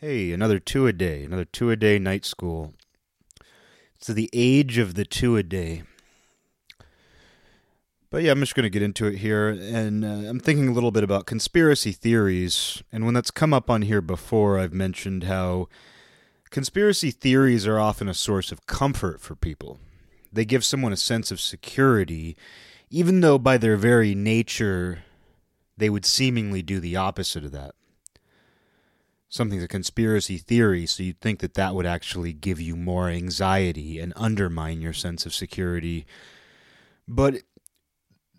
Hey, another two a day, another two a day night school. It's the age of the two a day. But yeah, I'm just going to get into it here. And uh, I'm thinking a little bit about conspiracy theories. And when that's come up on here before, I've mentioned how conspiracy theories are often a source of comfort for people. They give someone a sense of security, even though by their very nature, they would seemingly do the opposite of that something's a conspiracy theory, so you'd think that that would actually give you more anxiety and undermine your sense of security. But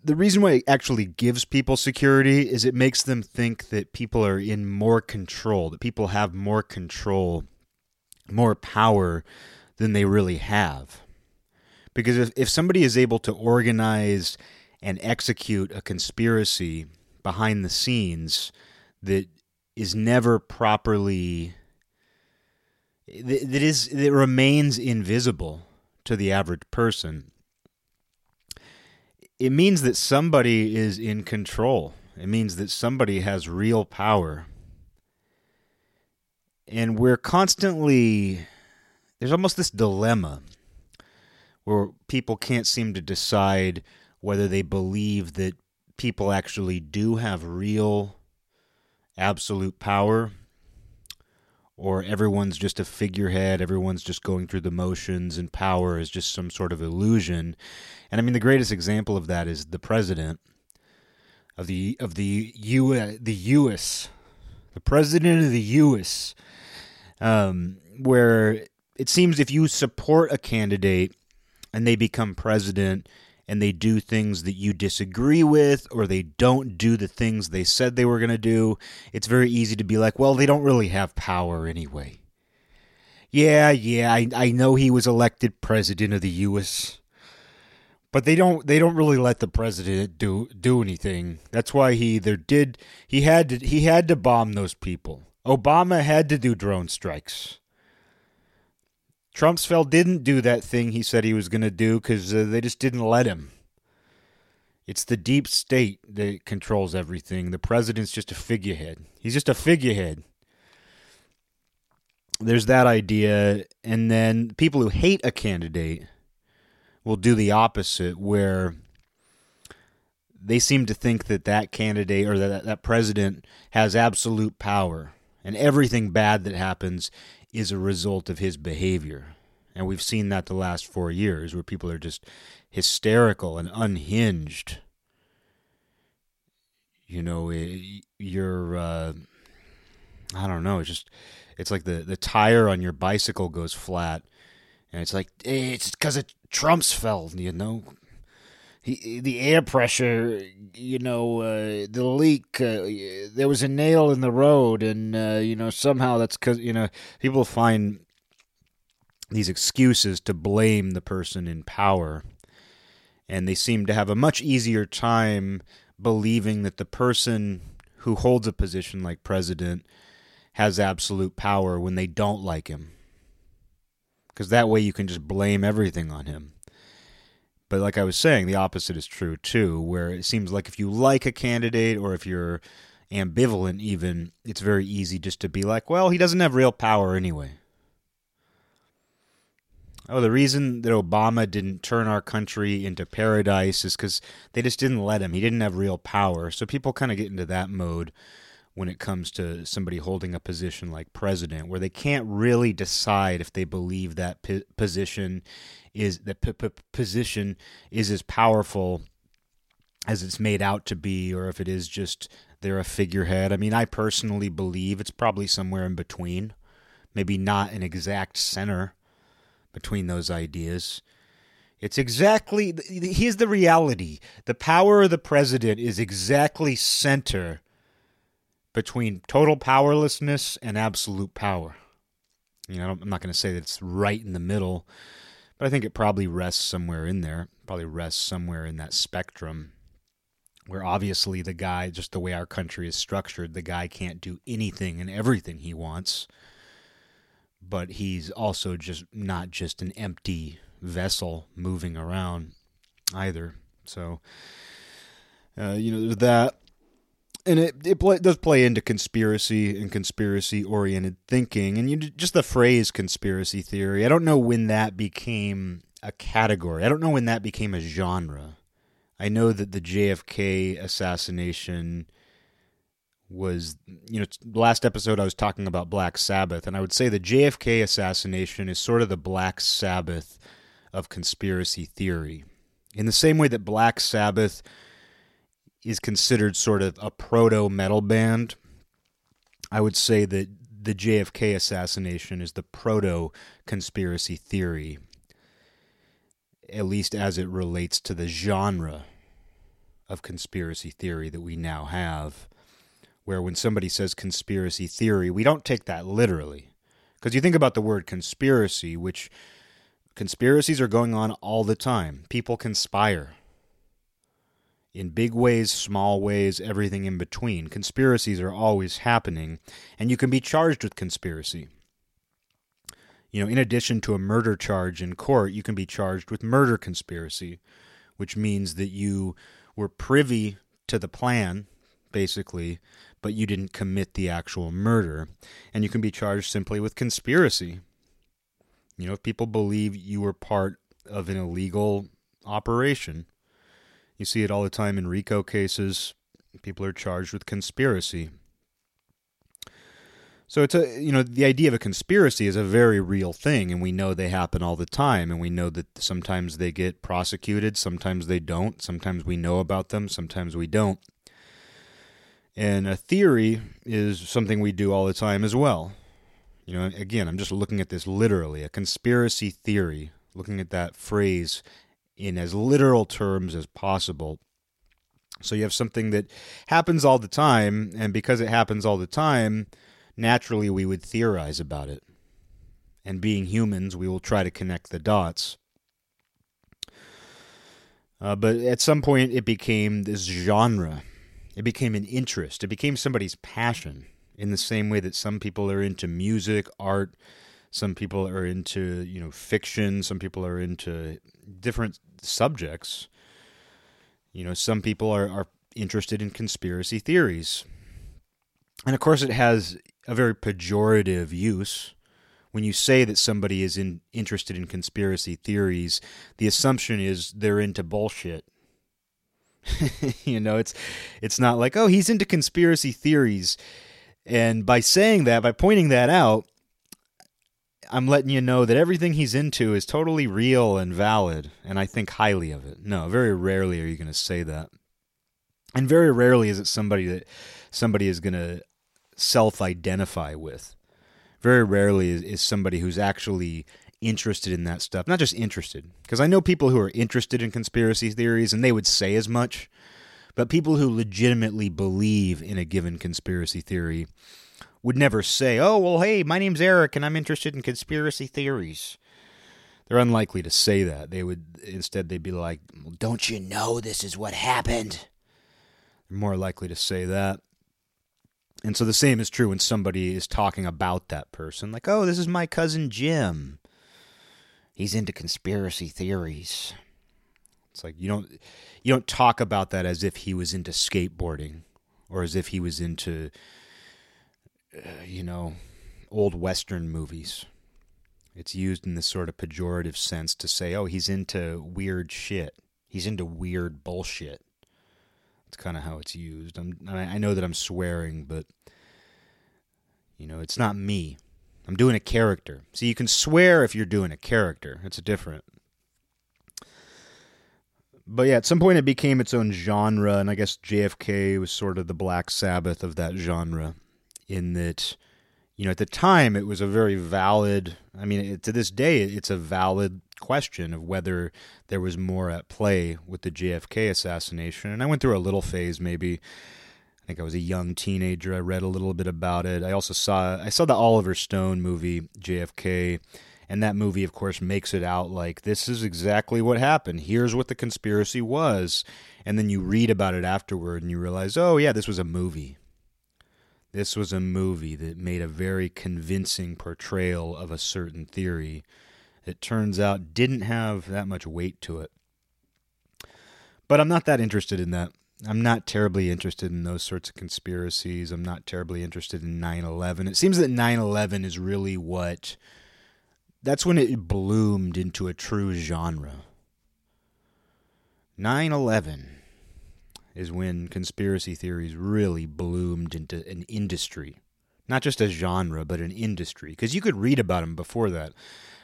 the reason why it actually gives people security is it makes them think that people are in more control, that people have more control, more power than they really have. Because if, if somebody is able to organize and execute a conspiracy behind the scenes that is never properly that is that remains invisible to the average person. It means that somebody is in control. It means that somebody has real power. And we're constantly there's almost this dilemma where people can't seem to decide whether they believe that people actually do have real absolute power or everyone's just a figurehead, everyone's just going through the motions, and power is just some sort of illusion. And I mean, the greatest example of that is the president of the of the U the U.S. the president of the U.S. Um, where it seems if you support a candidate and they become president, and they do things that you disagree with or they don't do the things they said they were going to do, it's very easy to be like, well, they don't really have power anyway. Yeah, yeah, I, I know he was elected president of the US. But they don't they don't really let the president do do anything. That's why he either did he had to he had to bomb those people. Obama had to do drone strikes. Trumpsfeld didn't do that thing he said he was going to do because uh, they just didn't let him. It's the deep state that controls everything. The president's just a figurehead. He's just a figurehead. There's that idea. And then people who hate a candidate will do the opposite, where they seem to think that that candidate or that, that president has absolute power. And everything bad that happens is a result of his behavior. And we've seen that the last four years where people are just hysterical and unhinged. You know, you're, uh, I don't know, it's just, it's like the, the tire on your bicycle goes flat. And it's like, it's because it Trumpsfeld, you know? He, the air pressure, you know, uh, the leak. Uh, there was a nail in the road, and uh, you know somehow that's because you know people find these excuses to blame the person in power, and they seem to have a much easier time believing that the person who holds a position like president has absolute power when they don't like him, because that way you can just blame everything on him. But like I was saying, the opposite is true too, where it seems like if you like a candidate or if you're ambivalent, even, it's very easy just to be like, well, he doesn't have real power anyway. Oh, the reason that Obama didn't turn our country into paradise is because they just didn't let him. He didn't have real power. So people kind of get into that mode when it comes to somebody holding a position like president, where they can't really decide if they believe that p- position is the p- p- position is as powerful as it's made out to be, or if it is just they're a figurehead. I mean, I personally believe it's probably somewhere in between, maybe not an exact center between those ideas. It's exactly here's the reality: the power of the president is exactly center between total powerlessness and absolute power. You know, I'm not going to say that it's right in the middle, but I think it probably rests somewhere in there. Probably rests somewhere in that spectrum where obviously the guy, just the way our country is structured, the guy can't do anything and everything he wants. But he's also just not just an empty vessel moving around either. So, uh, you know, there's that and it, it play, does play into conspiracy and conspiracy oriented thinking and you, just the phrase conspiracy theory i don't know when that became a category. I don't know when that became a genre. I know that the jfk assassination was you know last episode i was talking about black sabbath and i would say the jfk assassination is sort of the black sabbath of conspiracy theory. In the same way that black sabbath is considered sort of a proto metal band. I would say that the JFK assassination is the proto conspiracy theory, at least as it relates to the genre of conspiracy theory that we now have. Where when somebody says conspiracy theory, we don't take that literally. Because you think about the word conspiracy, which conspiracies are going on all the time. People conspire in big ways, small ways, everything in between. Conspiracies are always happening, and you can be charged with conspiracy. You know, in addition to a murder charge in court, you can be charged with murder conspiracy, which means that you were privy to the plan, basically, but you didn't commit the actual murder. And you can be charged simply with conspiracy. You know, if people believe you were part of an illegal operation, you see it all the time in RICO cases. People are charged with conspiracy. So it's a you know the idea of a conspiracy is a very real thing, and we know they happen all the time, and we know that sometimes they get prosecuted, sometimes they don't, sometimes we know about them, sometimes we don't. And a theory is something we do all the time as well. You know, again, I'm just looking at this literally, a conspiracy theory, looking at that phrase in as literal terms as possible. So you have something that happens all the time, and because it happens all the time, naturally we would theorize about it. And being humans, we will try to connect the dots. Uh, but at some point, it became this genre. It became an interest. It became somebody's passion in the same way that some people are into music, art, some people are into, you know, fiction, some people are into different subjects. You know, some people are, are interested in conspiracy theories. And of course, it has a very pejorative use. When you say that somebody is in, interested in conspiracy theories, the assumption is they're into bullshit. you know, it's it's not like, oh, he's into conspiracy theories. And by saying that, by pointing that out, I'm letting you know that everything he's into is totally real and valid, and I think highly of it. No, very rarely are you going to say that. And very rarely is it somebody that somebody is going to self identify with. Very rarely is, is somebody who's actually interested in that stuff. Not just interested, because I know people who are interested in conspiracy theories and they would say as much, but people who legitimately believe in a given conspiracy theory would never say, "Oh, well, hey, my name's Eric and I'm interested in conspiracy theories." They're unlikely to say that. They would instead they'd be like, well, "Don't you know this is what happened?" They're more likely to say that. And so the same is true when somebody is talking about that person, like, "Oh, this is my cousin Jim. He's into conspiracy theories." It's like you don't you don't talk about that as if he was into skateboarding or as if he was into uh, you know, old Western movies. It's used in this sort of pejorative sense to say, oh, he's into weird shit. He's into weird bullshit. That's kind of how it's used. I'm, I know that I'm swearing, but, you know, it's not me. I'm doing a character. See, you can swear if you're doing a character. It's different. But yeah, at some point it became its own genre, and I guess JFK was sort of the Black Sabbath of that genre in that you know at the time it was a very valid i mean to this day it's a valid question of whether there was more at play with the JFK assassination. And I went through a little phase maybe I think I was a young teenager I read a little bit about it. I also saw I saw the Oliver Stone movie JFK and that movie of course makes it out like this is exactly what happened. Here's what the conspiracy was. And then you read about it afterward and you realize oh yeah this was a movie this was a movie that made a very convincing portrayal of a certain theory. that turns out didn't have that much weight to it. But I'm not that interested in that. I'm not terribly interested in those sorts of conspiracies. I'm not terribly interested in 9/11. It seems that 9/11 is really what that's when it bloomed into a true genre. 9/11 is when conspiracy theories really bloomed into an industry. Not just a genre, but an industry. Because you could read about them before that.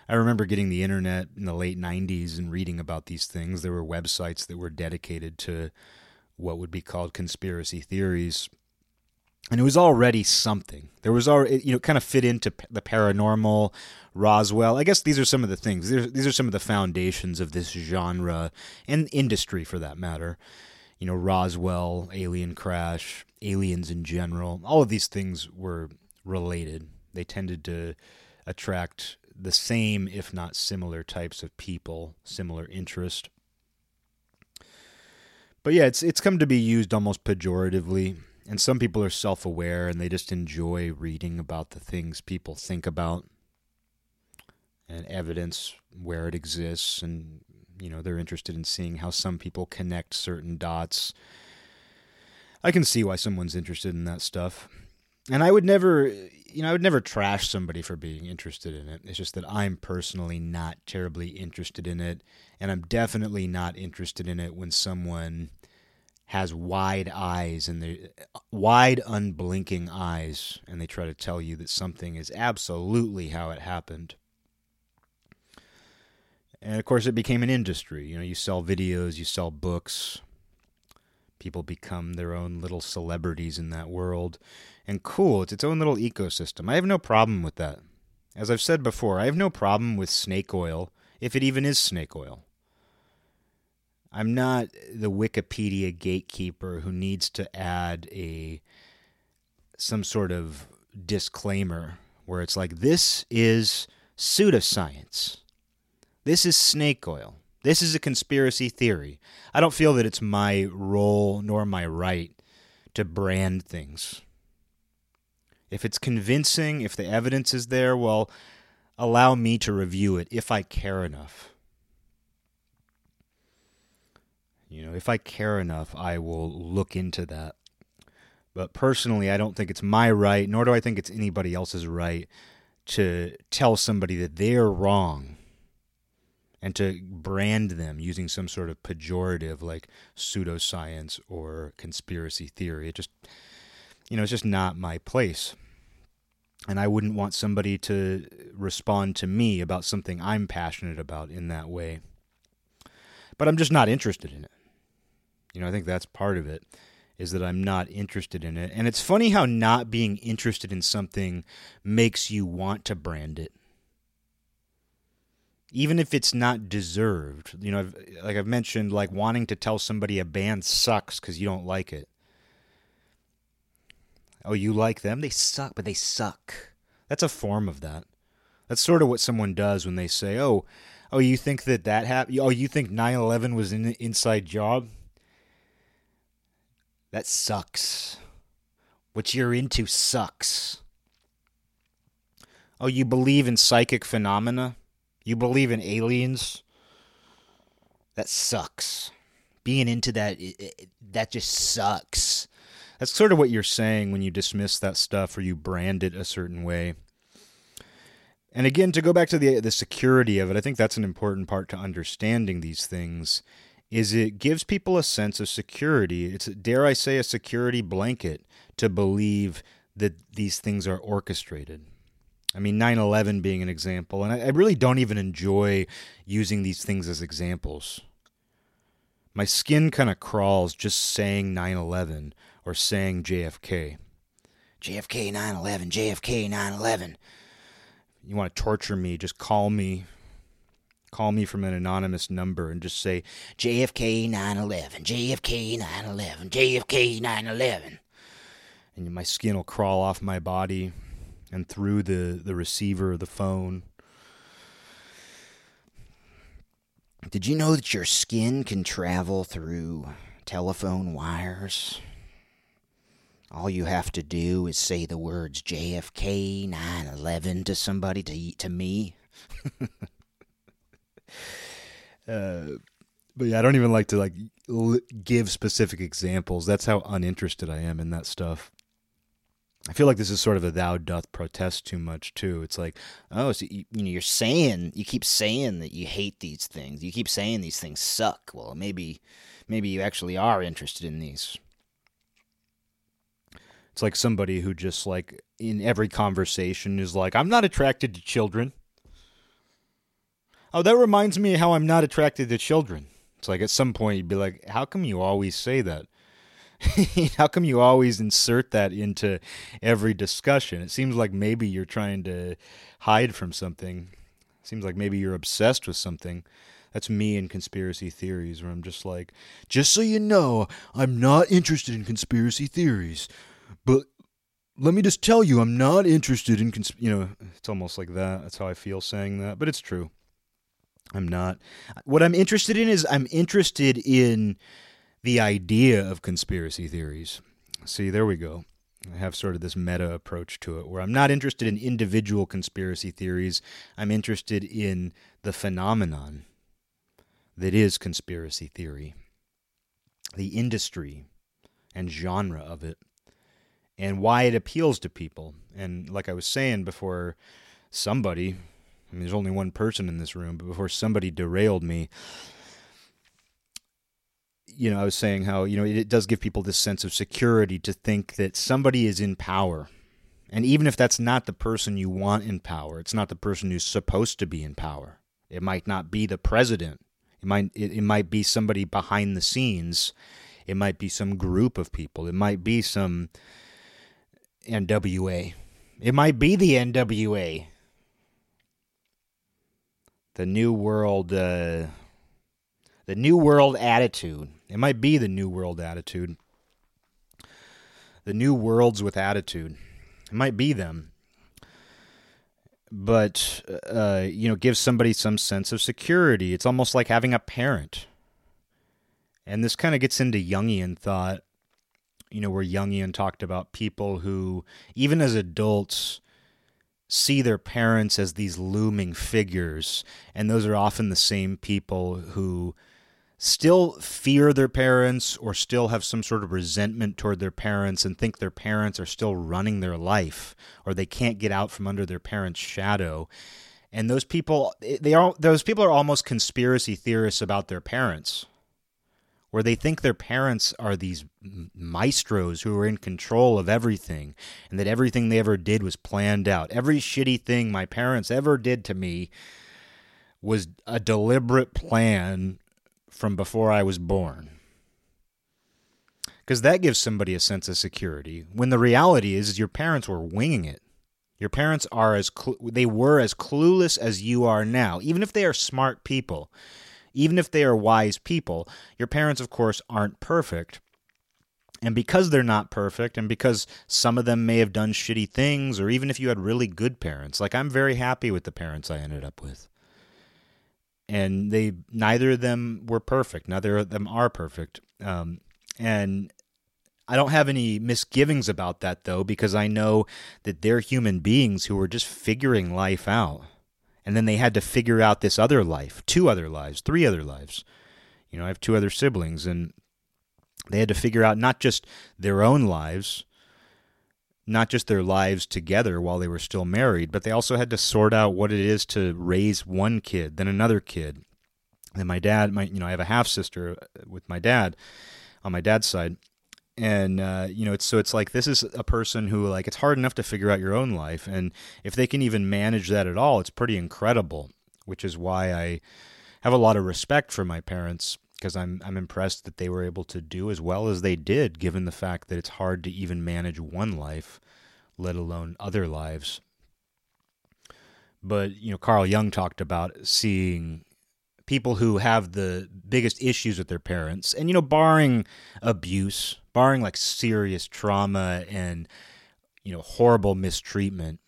I remember getting the internet in the late 90s and reading about these things. There were websites that were dedicated to what would be called conspiracy theories. And it was already something. There was already, you know, kind of fit into the paranormal, Roswell. I guess these are some of the things. These are some of the foundations of this genre and industry for that matter. You know, Roswell, alien crash, aliens in general. All of these things were related. They tended to attract the same, if not similar, types of people, similar interest. But yeah, it's it's come to be used almost pejoratively, and some people are self-aware and they just enjoy reading about the things people think about and evidence where it exists and you know they're interested in seeing how some people connect certain dots. I can see why someone's interested in that stuff. And I would never you know, I would never trash somebody for being interested in it. It's just that I'm personally not terribly interested in it, and I'm definitely not interested in it when someone has wide eyes and they wide unblinking eyes and they try to tell you that something is absolutely how it happened. And of course it became an industry. You know, you sell videos, you sell books. People become their own little celebrities in that world and cool. It's its own little ecosystem. I have no problem with that. As I've said before, I have no problem with snake oil, if it even is snake oil. I'm not the Wikipedia gatekeeper who needs to add a some sort of disclaimer where it's like this is pseudoscience. This is snake oil. This is a conspiracy theory. I don't feel that it's my role nor my right to brand things. If it's convincing, if the evidence is there, well, allow me to review it if I care enough. You know, if I care enough, I will look into that. But personally, I don't think it's my right, nor do I think it's anybody else's right to tell somebody that they're wrong and to brand them using some sort of pejorative like pseudoscience or conspiracy theory. It just, you know, it's just not my place and I wouldn't want somebody to respond to me about something I'm passionate about in that way. But I'm just not interested in it. You know, I think that's part of it is that I'm not interested in it. And it's funny how not being interested in something makes you want to brand it. Even if it's not deserved. You know, like I've mentioned like wanting to tell somebody a band sucks cuz you don't like it. Oh, you like them? They suck, but they suck. That's a form of that. That's sort of what someone does when they say, "Oh, oh, you think that that happened? Oh, you think 9/11 was an inside job? That sucks. What you're into sucks." Oh, you believe in psychic phenomena? You believe in aliens? That sucks. Being into that that just sucks. That's sort of what you're saying when you dismiss that stuff or you brand it a certain way. And again, to go back to the the security of it, I think that's an important part to understanding these things. Is it gives people a sense of security? It's dare I say a security blanket to believe that these things are orchestrated. I mean, 9 11 being an example, and I, I really don't even enjoy using these things as examples. My skin kind of crawls just saying 9 11 or saying JFK. JFK 9 11, JFK 9 11. You want to torture me, just call me. Call me from an anonymous number and just say JFK 9 11, JFK 9 11, JFK 9 11. And my skin will crawl off my body and through the, the receiver of the phone. Did you know that your skin can travel through telephone wires? All you have to do is say the words JFK 9/11 to somebody to to me. uh, but yeah, I don't even like to like give specific examples. That's how uninterested I am in that stuff. I feel like this is sort of a thou doth protest too much too. It's like, oh, so you, you know, you're saying you keep saying that you hate these things. You keep saying these things suck. Well, maybe, maybe you actually are interested in these. It's like somebody who just like in every conversation is like, I'm not attracted to children. Oh, that reminds me how I'm not attracted to children. It's like at some point you'd be like, how come you always say that? how come you always insert that into every discussion? It seems like maybe you're trying to hide from something. It seems like maybe you're obsessed with something. That's me in conspiracy theories, where I'm just like, just so you know, I'm not interested in conspiracy theories. But let me just tell you, I'm not interested in, cons-, you know, it's almost like that. That's how I feel saying that, but it's true. I'm not. What I'm interested in is I'm interested in the idea of conspiracy theories. See, there we go. I have sort of this meta approach to it where I'm not interested in individual conspiracy theories. I'm interested in the phenomenon that is conspiracy theory, the industry and genre of it, and why it appeals to people. And like I was saying before, somebody, I mean, there's only one person in this room, but before somebody derailed me, you know, I was saying how, you know, it, it does give people this sense of security to think that somebody is in power. And even if that's not the person you want in power, it's not the person who's supposed to be in power. It might not be the president. It might it, it might be somebody behind the scenes. It might be some group of people. It might be some NWA. It might be the NWA. The New World uh, the New World Attitude. It might be the New World Attitude. The New Worlds with Attitude. It might be them. But, uh, you know, gives somebody some sense of security. It's almost like having a parent. And this kind of gets into Jungian thought, you know, where Jungian talked about people who, even as adults, see their parents as these looming figures. And those are often the same people who still fear their parents or still have some sort of resentment toward their parents and think their parents are still running their life or they can't get out from under their parents' shadow. And those people they are those people are almost conspiracy theorists about their parents. Where they think their parents are these maestros who are in control of everything and that everything they ever did was planned out. Every shitty thing my parents ever did to me was a deliberate plan from before I was born. Because that gives somebody a sense of security. When the reality is, is your parents were winging it. Your parents are as cl- they were as clueless as you are now. Even if they are smart people, even if they are wise people, your parents of course aren't perfect. And because they're not perfect, and because some of them may have done shitty things, or even if you had really good parents, like I'm very happy with the parents I ended up with and they neither of them were perfect. Neither of them are perfect. Um, and I don't have any misgivings about that though, because I know that they're human beings who were just figuring life out, and then they had to figure out this other life, two other lives, three other lives. You know, I have two other siblings, and they had to figure out not just their own lives, not just their lives together while they were still married, but they also had to sort out what it is to raise one kid, then another kid. And my dad, my you know, I have a half sister with my dad on my dad's side, and uh, you know, it's so it's like this is a person who like it's hard enough to figure out your own life, and if they can even manage that at all, it's pretty incredible. Which is why I have a lot of respect for my parents because I'm I'm impressed that they were able to do as well as they did, given the fact that it's hard to even manage one life, let alone other lives. But you know, Carl Jung talked about seeing people who have the biggest issues with their parents, and you know, barring abuse, barring like serious trauma and you know horrible mistreatment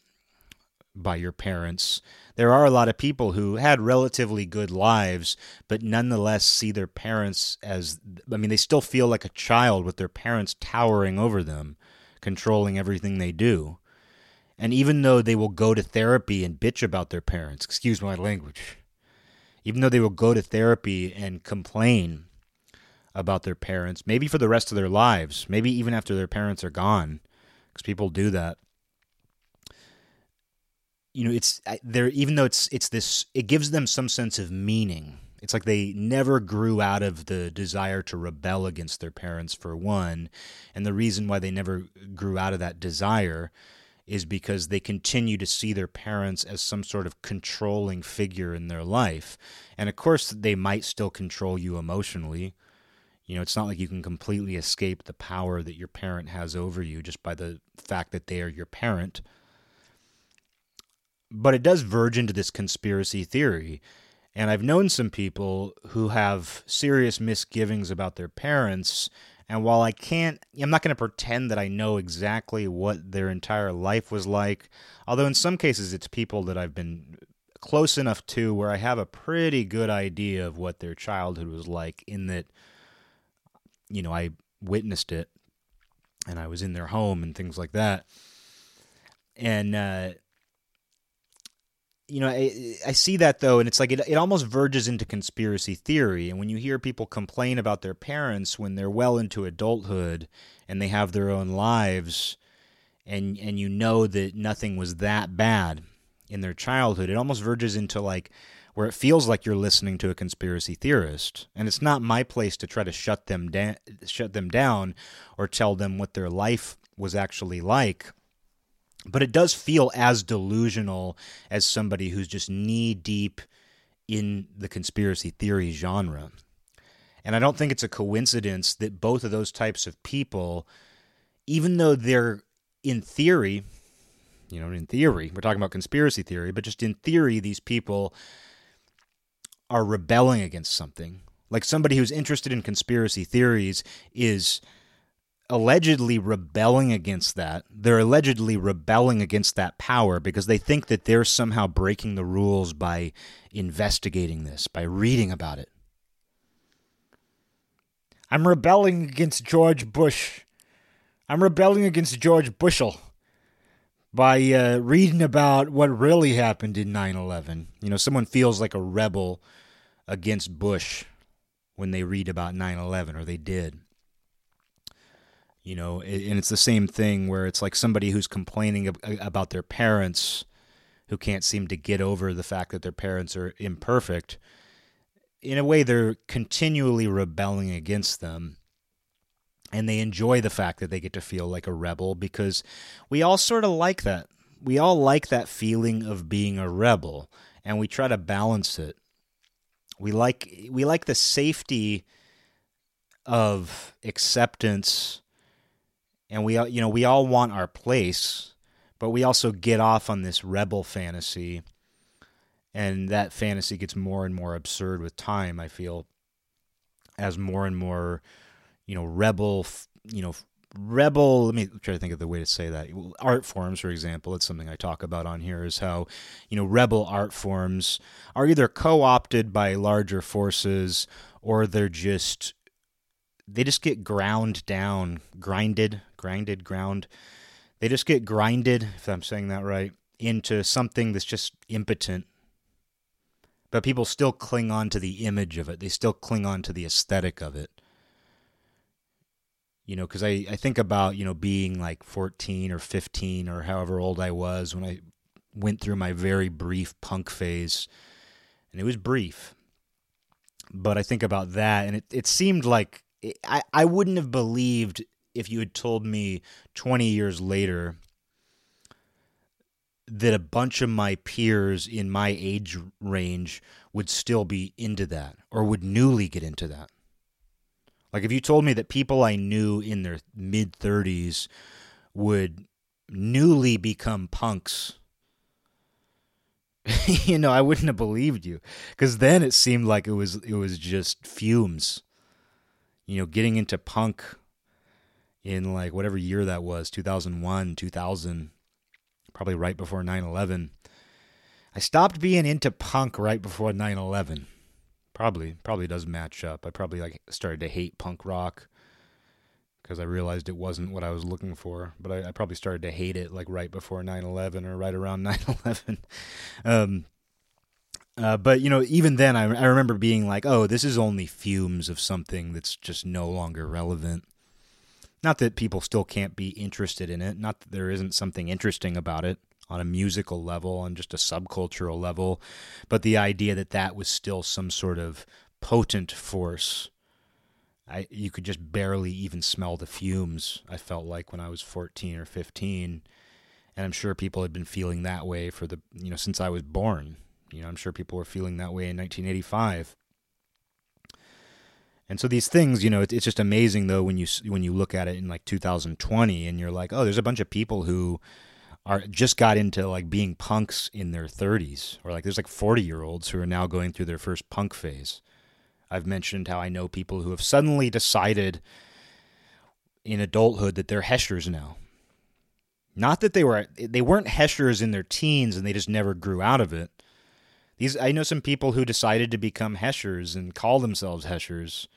by your parents there are a lot of people who had relatively good lives, but nonetheless see their parents as I mean, they still feel like a child with their parents towering over them, controlling everything they do. And even though they will go to therapy and bitch about their parents, excuse my language, even though they will go to therapy and complain about their parents, maybe for the rest of their lives, maybe even after their parents are gone, because people do that. You know, it's there. Even though it's it's this, it gives them some sense of meaning. It's like they never grew out of the desire to rebel against their parents, for one, and the reason why they never grew out of that desire is because they continue to see their parents as some sort of controlling figure in their life. And of course, they might still control you emotionally. You know, it's not like you can completely escape the power that your parent has over you just by the fact that they are your parent. But it does verge into this conspiracy theory. And I've known some people who have serious misgivings about their parents and while I can't, I'm not going to pretend that I know exactly what their entire life was like, although in some cases it's people that I've been close enough to where I have a pretty good idea of what their childhood was like, in that, you know, I witnessed it and I was in their home and things like that. And, uh, you know, I, I see that though, and it's like it, it almost verges into conspiracy theory. And when you hear people complain about their parents when they're well into adulthood and they have their own lives, and and you know that nothing was that bad in their childhood, it almost verges into like where it feels like you're listening to a conspiracy theorist. And it's not my place to try to shut them down, shut them down, or tell them what their life was actually like but it does feel as delusional as somebody who's just knee deep in the conspiracy theory genre. And I don't think it's a coincidence that both of those types of people, even though they're in theory, you know, in theory, we're talking about conspiracy theory, but just in theory, these people are rebelling against something. Like somebody who's interested in conspiracy theories is allegedly rebelling against that. They're allegedly rebelling against that power because they think that they're somehow breaking the rules by investigating this, by reading about it. I'm rebelling against George Bush. I'm rebelling against George Bushel by uh, reading about what really happened in 9 11. You know, someone feels like a rebel against Bush when they read about 9 11, or they did you know and it's the same thing where it's like somebody who's complaining about their parents who can't seem to get over the fact that their parents are imperfect. In a way they're continually rebelling against them and they enjoy the fact that they get to feel like a rebel because we all sort of like that. We all like that feeling of being a rebel and we try to balance it. We like we like the safety of acceptance and we you know we all want our place, but we also get off on this rebel fantasy, and that fantasy gets more and more absurd with time. I feel as more and more, you know, rebel, you know, rebel let me try to think of the way to say that art forms for example it's something i talk about on here is how you know rebel art forms are either co-opted by larger forces or they're just they just get ground down grinded grinded, ground. They just get grinded, if I'm saying that right, into something that's just impotent. But people still cling on to the image of it. They still cling on to the aesthetic of it. You know, because I, I think about, you know, being like 14 or 15 or however old I was when I went through my very brief punk phase. And it was brief. But I think about that, and it, it seemed like I, I wouldn't have believed if you had told me 20 years later that a bunch of my peers in my age range would still be into that or would newly get into that. Like if you told me that people I knew in their mid 30s would newly become punks, you know, I wouldn't have believed you cuz then it seemed like it was it was just fumes. You know, getting into punk in like whatever year that was 2001 2000 probably right before 9-11 i stopped being into punk right before 9-11 probably probably does match up. I probably like started to hate punk rock because i realized it wasn't what i was looking for but I, I probably started to hate it like right before 9-11 or right around 9-11 um, Uh, but you know, even then, I, I remember being like, "Oh, this is only fumes of something that's just no longer relevant." Not that people still can't be interested in it. Not that there isn't something interesting about it on a musical level, on just a subcultural level, but the idea that that was still some sort of potent force. I you could just barely even smell the fumes. I felt like when I was fourteen or fifteen, and I'm sure people had been feeling that way for the you know since I was born. You know, I'm sure people were feeling that way in 1985. And so these things, you know, it, it's just amazing though when you when you look at it in like 2020 and you're like, oh, there's a bunch of people who are just got into like being punks in their 30s, or like there's like 40 year olds who are now going through their first punk phase. I've mentioned how I know people who have suddenly decided in adulthood that they're heshers now. Not that they were they weren't heshers in their teens and they just never grew out of it. These I know some people who decided to become heshers and call themselves heshers.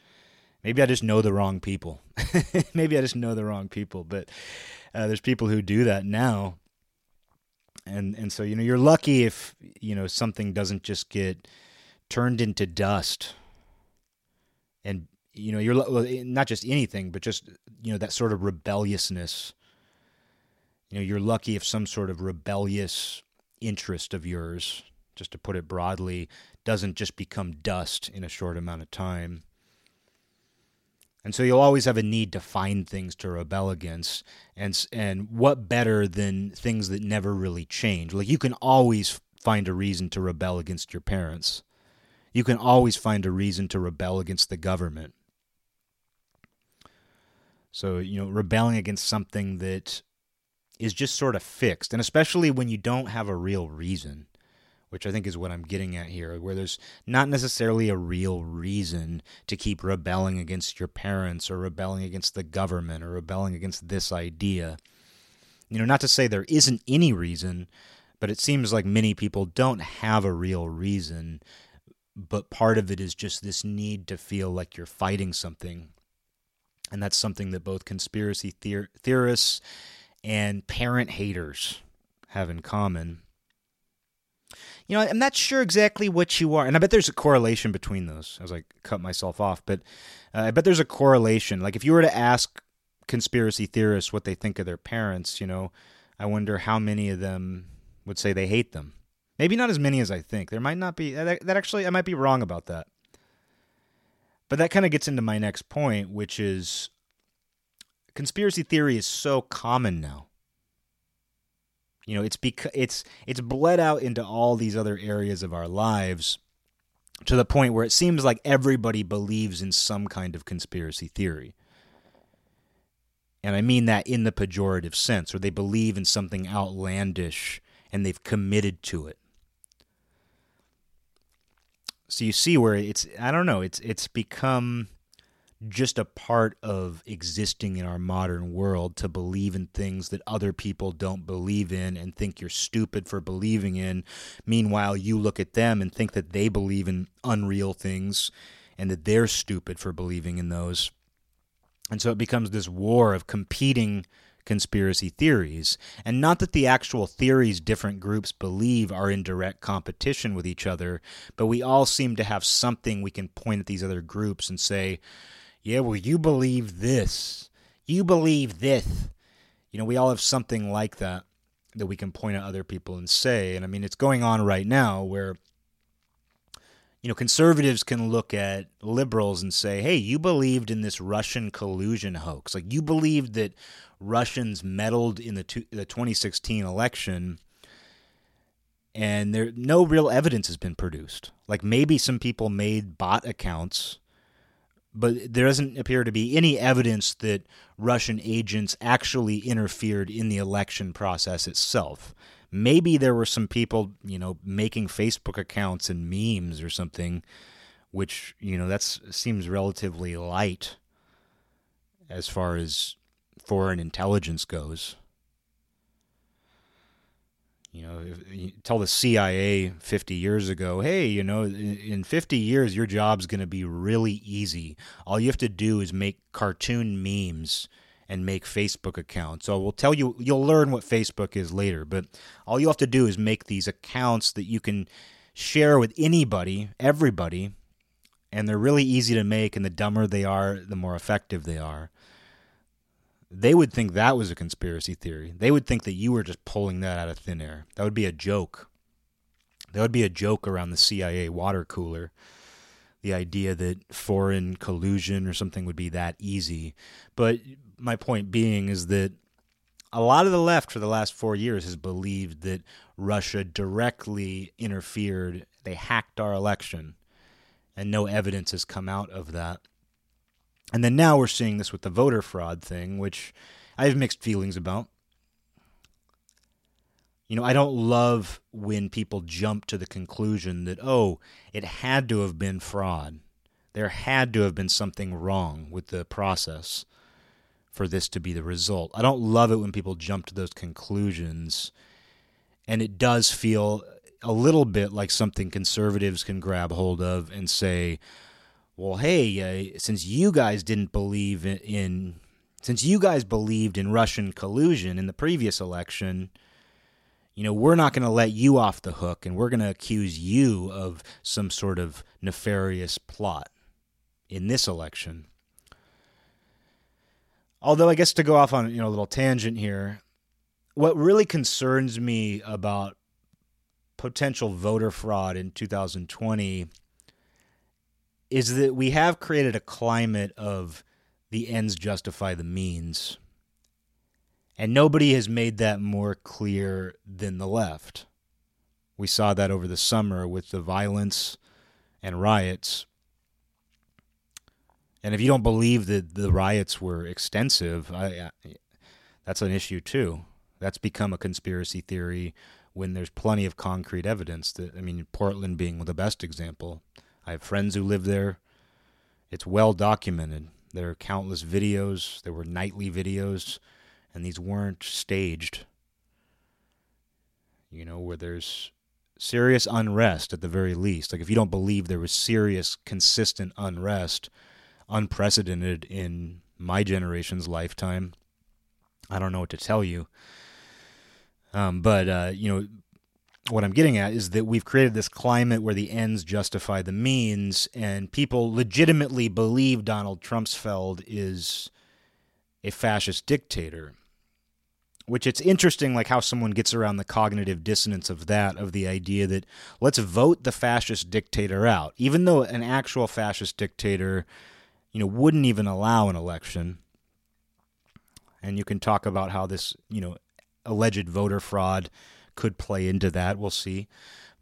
Maybe I just know the wrong people. Maybe I just know the wrong people, but uh, there's people who do that now. And and so you know you're lucky if you know something doesn't just get turned into dust. And you know you're not just anything, but just you know that sort of rebelliousness. You know you're lucky if some sort of rebellious interest of yours just to put it broadly, doesn't just become dust in a short amount of time. And so you'll always have a need to find things to rebel against. And, and what better than things that never really change? Like you can always find a reason to rebel against your parents. You can always find a reason to rebel against the government. So, you know, rebelling against something that is just sort of fixed, and especially when you don't have a real reason which I think is what I'm getting at here, where there's not necessarily a real reason to keep rebelling against your parents or rebelling against the government or rebelling against this idea. You know, not to say there isn't any reason, but it seems like many people don't have a real reason, but part of it is just this need to feel like you're fighting something. And that's something that both conspiracy theor- theorists and parent haters have in common you know, I'm not sure exactly what you are, and I bet there's a correlation between those. As I cut myself off, but uh, I bet there's a correlation. Like if you were to ask conspiracy theorists what they think of their parents, you know, I wonder how many of them would say they hate them. Maybe not as many as I think. There might not be. That, that actually, I might be wrong about that. But that kind of gets into my next point, which is conspiracy theory is so common now. You know, it's because it's it's bled out into all these other areas of our lives to the point where it seems like everybody believes in some kind of conspiracy theory. And I mean that in the pejorative sense, or they believe in something outlandish and they've committed to it. So you see where it's I don't know, it's it's become just a part of existing in our modern world to believe in things that other people don't believe in and think you're stupid for believing in. Meanwhile, you look at them and think that they believe in unreal things and that they're stupid for believing in those. And so it becomes this war of competing conspiracy theories. And not that the actual theories different groups believe are in direct competition with each other, but we all seem to have something we can point at these other groups and say, yeah, well, you believe this. You believe this. You know, we all have something like that that we can point at other people and say. And I mean, it's going on right now where, you know, conservatives can look at liberals and say, hey, you believed in this Russian collusion hoax. Like, you believed that Russians meddled in the, two, the 2016 election and there no real evidence has been produced. Like maybe some people made bot accounts but there doesn't appear to be any evidence that Russian agents actually interfered in the election process itself. Maybe there were some people, you know, making Facebook accounts and memes or something, which, you know, that seems relatively light as far as foreign intelligence goes. You know, you tell the CIA 50 years ago, hey, you know, in 50 years, your job's going to be really easy. All you have to do is make cartoon memes and make Facebook accounts. So we'll tell you, you'll learn what Facebook is later, but all you have to do is make these accounts that you can share with anybody, everybody, and they're really easy to make, and the dumber they are, the more effective they are. They would think that was a conspiracy theory. They would think that you were just pulling that out of thin air. That would be a joke. That would be a joke around the CIA water cooler. The idea that foreign collusion or something would be that easy. But my point being is that a lot of the left for the last four years has believed that Russia directly interfered. They hacked our election, and no evidence has come out of that. And then now we're seeing this with the voter fraud thing, which I have mixed feelings about. You know, I don't love when people jump to the conclusion that, oh, it had to have been fraud. There had to have been something wrong with the process for this to be the result. I don't love it when people jump to those conclusions. And it does feel a little bit like something conservatives can grab hold of and say, well, hey, uh, since you guys didn't believe in, in, since you guys believed in Russian collusion in the previous election, you know, we're not going to let you off the hook and we're going to accuse you of some sort of nefarious plot in this election. Although I guess to go off on, you know, a little tangent here, what really concerns me about potential voter fraud in 2020 is that we have created a climate of the ends justify the means. And nobody has made that more clear than the left. We saw that over the summer with the violence and riots. And if you don't believe that the riots were extensive, I, I, that's an issue too. That's become a conspiracy theory when there's plenty of concrete evidence. That I mean, Portland being the best example. I have friends who live there. It's well documented. There are countless videos. There were nightly videos, and these weren't staged. You know, where there's serious unrest at the very least. Like if you don't believe there was serious, consistent unrest, unprecedented in my generation's lifetime, I don't know what to tell you. Um, but uh, you know, what I'm getting at is that we've created this climate where the ends justify the means, and people legitimately believe Donald Trump is a fascist dictator. Which it's interesting, like how someone gets around the cognitive dissonance of that, of the idea that let's vote the fascist dictator out, even though an actual fascist dictator, you know, wouldn't even allow an election. And you can talk about how this, you know, alleged voter fraud could play into that. We'll see.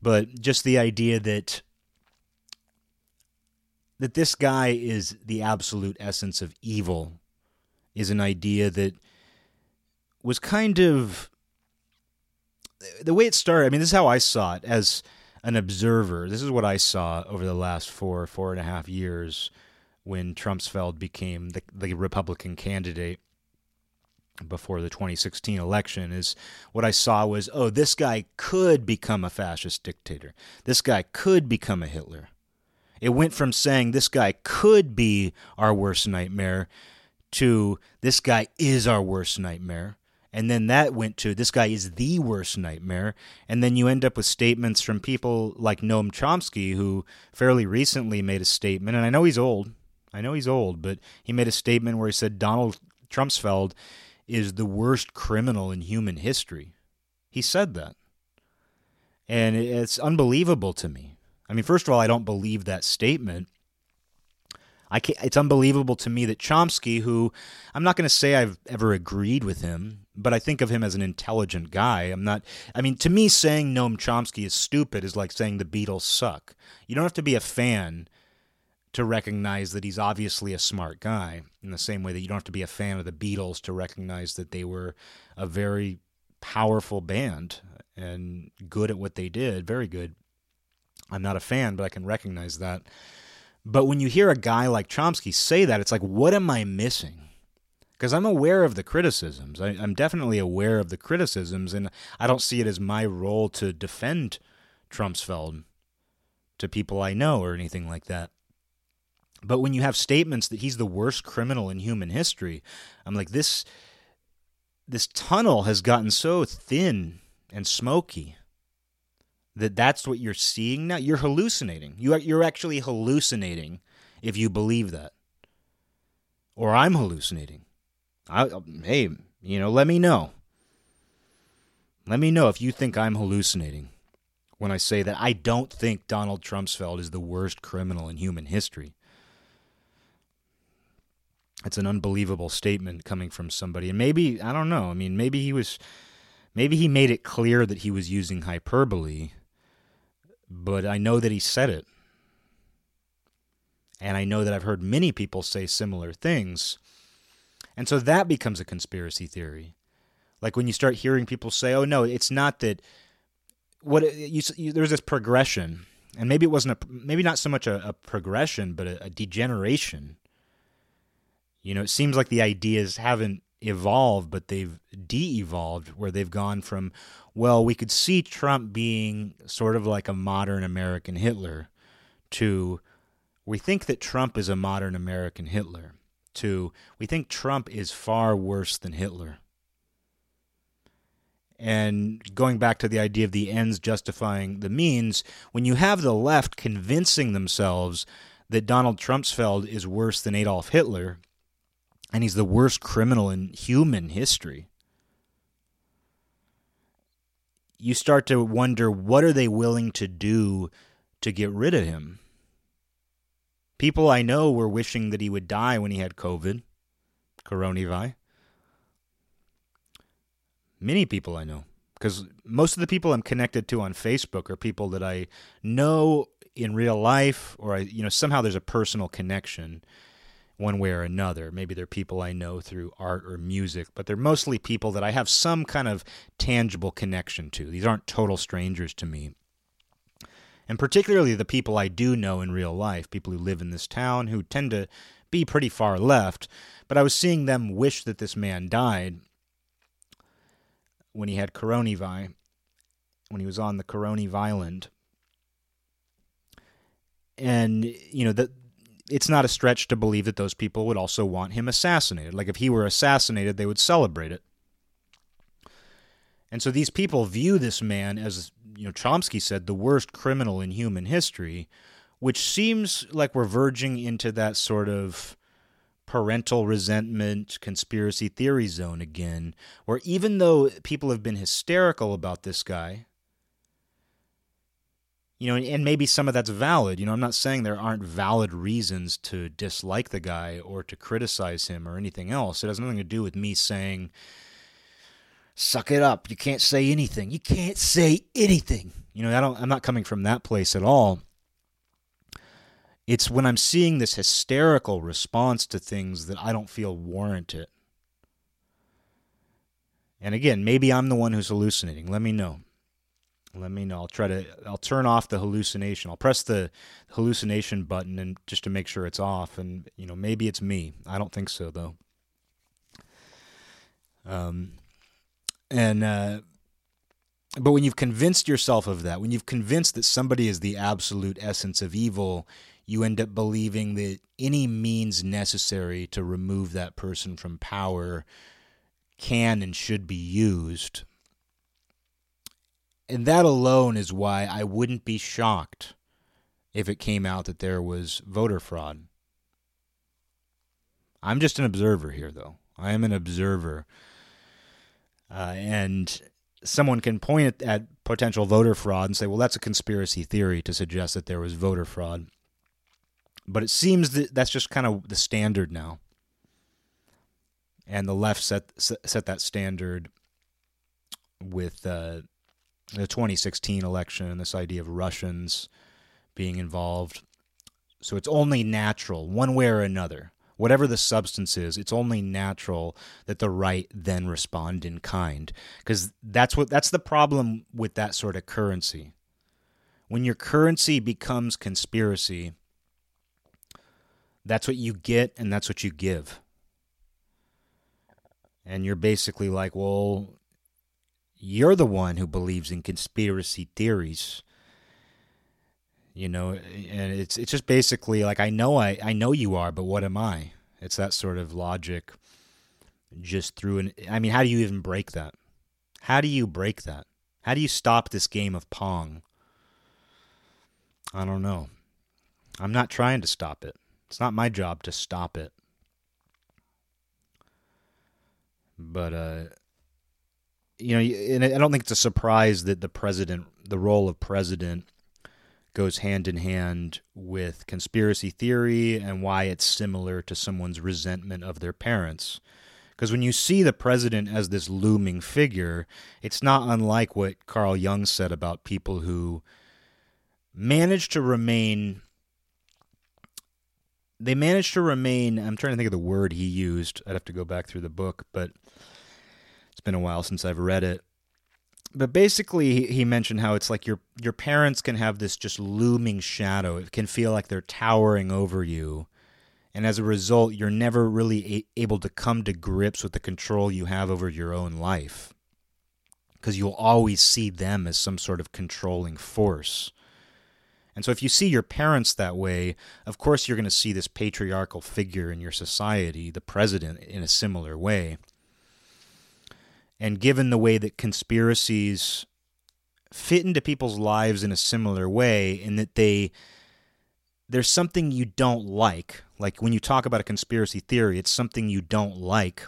But just the idea that that this guy is the absolute essence of evil is an idea that was kind of the way it started. I mean, this is how I saw it as an observer. This is what I saw over the last four, four and a half years when Trump became the, the Republican candidate before the 2016 election is what I saw was oh this guy could become a fascist dictator. This guy could become a Hitler. It went from saying this guy could be our worst nightmare to this guy is our worst nightmare. And then that went to this guy is the worst nightmare. And then you end up with statements from people like Noam Chomsky, who fairly recently made a statement. And I know he's old. I know he's old, but he made a statement where he said Donald Trump is the worst criminal in human history. He said that. And it's unbelievable to me. I mean, first of all, I don't believe that statement. I can't, it's unbelievable to me that Chomsky, who I'm not going to say I've ever agreed with him, but I think of him as an intelligent guy. I'm not. I mean, to me, saying Noam Chomsky is stupid is like saying the Beatles suck. You don't have to be a fan to recognize that he's obviously a smart guy in the same way that you don't have to be a fan of the Beatles to recognize that they were a very powerful band and good at what they did, very good. I'm not a fan, but I can recognize that. But when you hear a guy like Chomsky say that, it's like, what am I missing? Because I'm aware of the criticisms. I, am definitely aware of the criticisms, and I don't see it as my role to defend Trump to people I know or anything like that. But when you have statements that he's the worst criminal in human history, I'm like this this tunnel has gotten so thin and smoky that that's what you're seeing now, you're hallucinating. You are, you're actually hallucinating if you believe that. Or I'm hallucinating. I, hey, you know, let me know. Let me know if you think I'm hallucinating when I say that I don't think Donald Trump is the worst criminal in human history. It's an unbelievable statement coming from somebody. And maybe, I don't know, I mean, maybe he was, maybe he made it clear that he was using hyperbole, but I know that he said it. And I know that I've heard many people say similar things. And so that becomes a conspiracy theory. Like when you start hearing people say, "Oh no, it's not that." What you, you there's this progression, and maybe it wasn't a maybe not so much a, a progression, but a, a degeneration. You know, it seems like the ideas haven't evolved, but they've de-evolved, where they've gone from, well, we could see Trump being sort of like a modern American Hitler, to we think that Trump is a modern American Hitler, to we think Trump is far worse than Hitler. And going back to the idea of the ends justifying the means, when you have the left convincing themselves that Donald Trump is worse than Adolf Hitler, and he's the worst criminal in human history, you start to wonder what are they willing to do to get rid of him? People I know were wishing that he would die when he had COVID, coronavirus. Many people I know because most of the people I'm connected to on Facebook are people that I know in real life or I you know somehow there's a personal connection one way or another. Maybe they're people I know through art or music, but they're mostly people that I have some kind of tangible connection to. These aren't total strangers to me. And particularly the people I do know in real life, people who live in this town who tend to be pretty far left, but I was seeing them wish that this man died when he had coronavirus, when he was on the coronavirus island. And, you know, that it's not a stretch to believe that those people would also want him assassinated. Like if he were assassinated, they would celebrate it. And so these people view this man as, you know, Chomsky said, the worst criminal in human history, which seems like we're verging into that sort of parental resentment, conspiracy theory zone again, where even though people have been hysterical about this guy, you know, and maybe some of that's valid. You know, I'm not saying there aren't valid reasons to dislike the guy or to criticize him or anything else. It has nothing to do with me saying, suck it up. You can't say anything. You can't say anything. You know, I don't, I'm not coming from that place at all. It's when I'm seeing this hysterical response to things that I don't feel warrant it. And again, maybe I'm the one who's hallucinating. Let me know. Let me know. I'll try to I'll turn off the hallucination. I'll press the hallucination button and just to make sure it's off and you know, maybe it's me. I don't think so though. Um and uh but when you've convinced yourself of that, when you've convinced that somebody is the absolute essence of evil, you end up believing that any means necessary to remove that person from power can and should be used. And that alone is why I wouldn't be shocked if it came out that there was voter fraud. I'm just an observer here, though. I am an observer. Uh, and someone can point at, at potential voter fraud and say, well, that's a conspiracy theory to suggest that there was voter fraud. But it seems that that's just kind of the standard now. And the left set set that standard with uh, the 2016 election, this idea of Russians being involved. So it's only natural, one way or another, whatever the substance is, it's only natural that the right then respond in kind, because that's what that's the problem with that sort of currency. When your currency becomes conspiracy, that's what you get and that's what you give. And you're basically like, well, you're the one who believes in conspiracy theories. You know, and it's it's just basically like I know I, I know you are, but what am I? It's that sort of logic just through an I mean, how do you even break that? How do you break that? How do you stop this game of pong I don't know. I'm not trying to stop it. It's not my job to stop it. But uh you know, and I don't think it's a surprise that the president, the role of president goes hand in hand with conspiracy theory and why it's similar to someone's resentment of their parents. Because when you see the president as this looming figure, it's not unlike what Carl Jung said about people who manage to remain they managed to remain i'm trying to think of the word he used i'd have to go back through the book but it's been a while since i've read it. But basically he mentioned how it's like your your parents can have this just looming shadow. It can feel like they're towering over you. And as a result you're never really a- able to come to grips with the control you have over your own life because you'll always see them as some sort of controlling force. And so if you see your parents that way, of course you're going to see this patriarchal figure in your society, the president, in a similar way. And given the way that conspiracies fit into people's lives in a similar way, in that they there's something you don't like. Like when you talk about a conspiracy theory, it's something you don't like,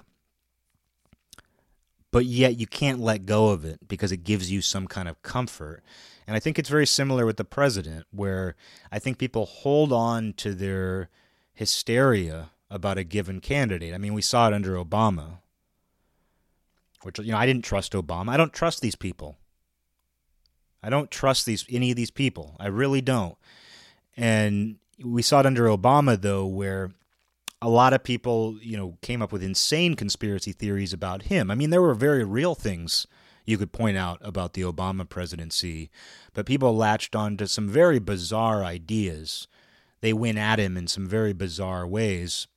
but yet you can't let go of it because it gives you some kind of comfort. And I think it's very similar with the president, where I think people hold on to their hysteria about a given candidate. I mean, we saw it under Obama, which, you know, I didn't trust Obama. I don't trust these people. I don't trust these any of these people. I really don't. And we saw it under Obama, though, where a lot of people, you know, came up with insane conspiracy theories about him. I mean, there were very real things you could point out about the Obama presidency, but people latched on to some very bizarre ideas. They went at him in some very bizarre ways.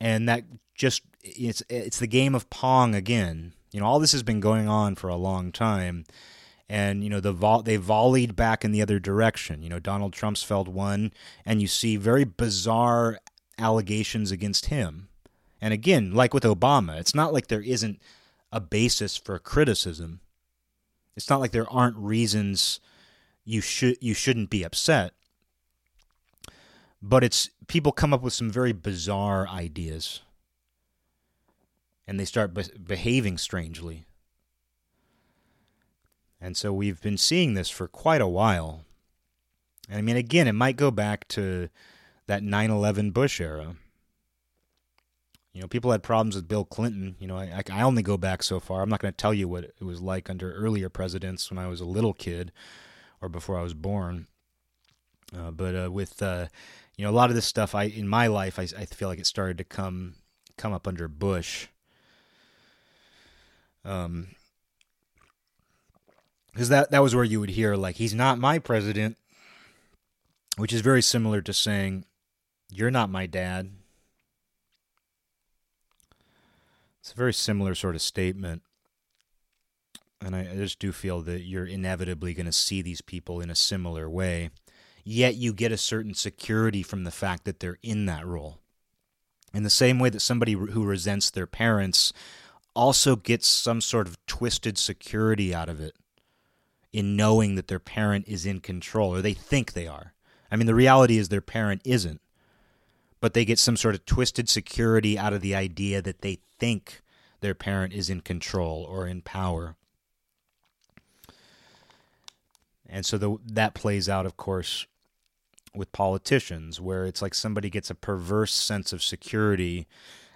And that just it's it's the game of pong again. You know, all this has been going on for a long time. And you know the vo- they volleyed back in the other direction. You know Donald Trump won, and you see very bizarre allegations against him. And again, like with Obama, it's not like there isn't a basis for criticism. It's not like there aren't reasons you should you shouldn't be upset. But it's people come up with some very bizarre ideas and they start be- behaving strangely. And so we've been seeing this for quite a while. And I mean again, it might go back to that 9/11 Bush era you know, people had problems with Bill Clinton. You know, I, I only go back so far. I'm not going to tell you what it was like under earlier presidents when I was a little kid or before I was born. Uh, but uh, with uh, you know a lot of this stuff, I in my life, I, I feel like it started to come come up under Bush. Um, because that that was where you would hear like he's not my president, which is very similar to saying you're not my dad It's a very similar sort of statement. And I, I just do feel that you're inevitably going to see these people in a similar way. Yet you get a certain security from the fact that they're in that role. In the same way that somebody who resents their parents also gets some sort of twisted security out of it in knowing that their parent is in control, or they think they are. I mean, the reality is their parent isn't but they get some sort of twisted security out of the idea that they think their parent is in control or in power. And so the, that plays out, of course, with politicians, where it's like somebody gets a perverse sense of security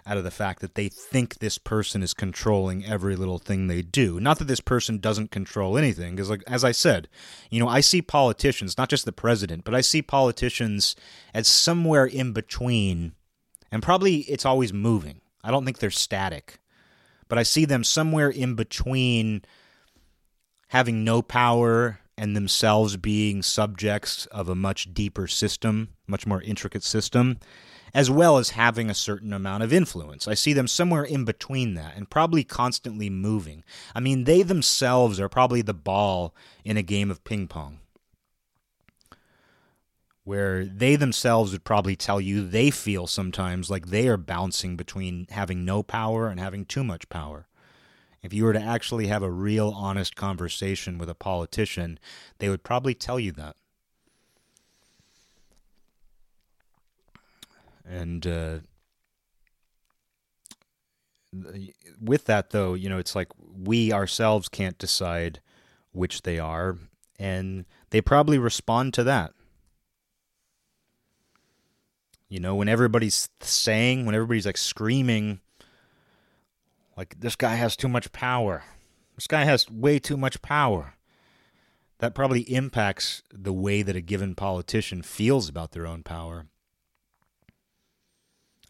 out of the fact that they think this person is controlling every little thing they do. Not that this person doesn't control anything, because like as I said, you know, I see politicians, not just the president, but I see politicians as somewhere in between, and probably it's always moving. I don't think they're static, but I see them somewhere in between having no power and themselves being subjects of a much deeper system, much more intricate system as well as having a certain amount of influence. I see them somewhere in between that and probably constantly moving. I mean, they themselves are probably the ball in a game of ping pong. Where they themselves would probably tell you they feel sometimes like they are bouncing between having no power and having too much power. If you were to actually have a real honest conversation with a politician, they would probably tell you that. And uh, with that, though, you know, it's like we ourselves can't decide which they are, and they probably respond to that. You know, when everybody's saying, when everybody's like screaming, like, this guy has too much power. This guy has way too much power. That probably impacts the way that a given politician feels about their own power.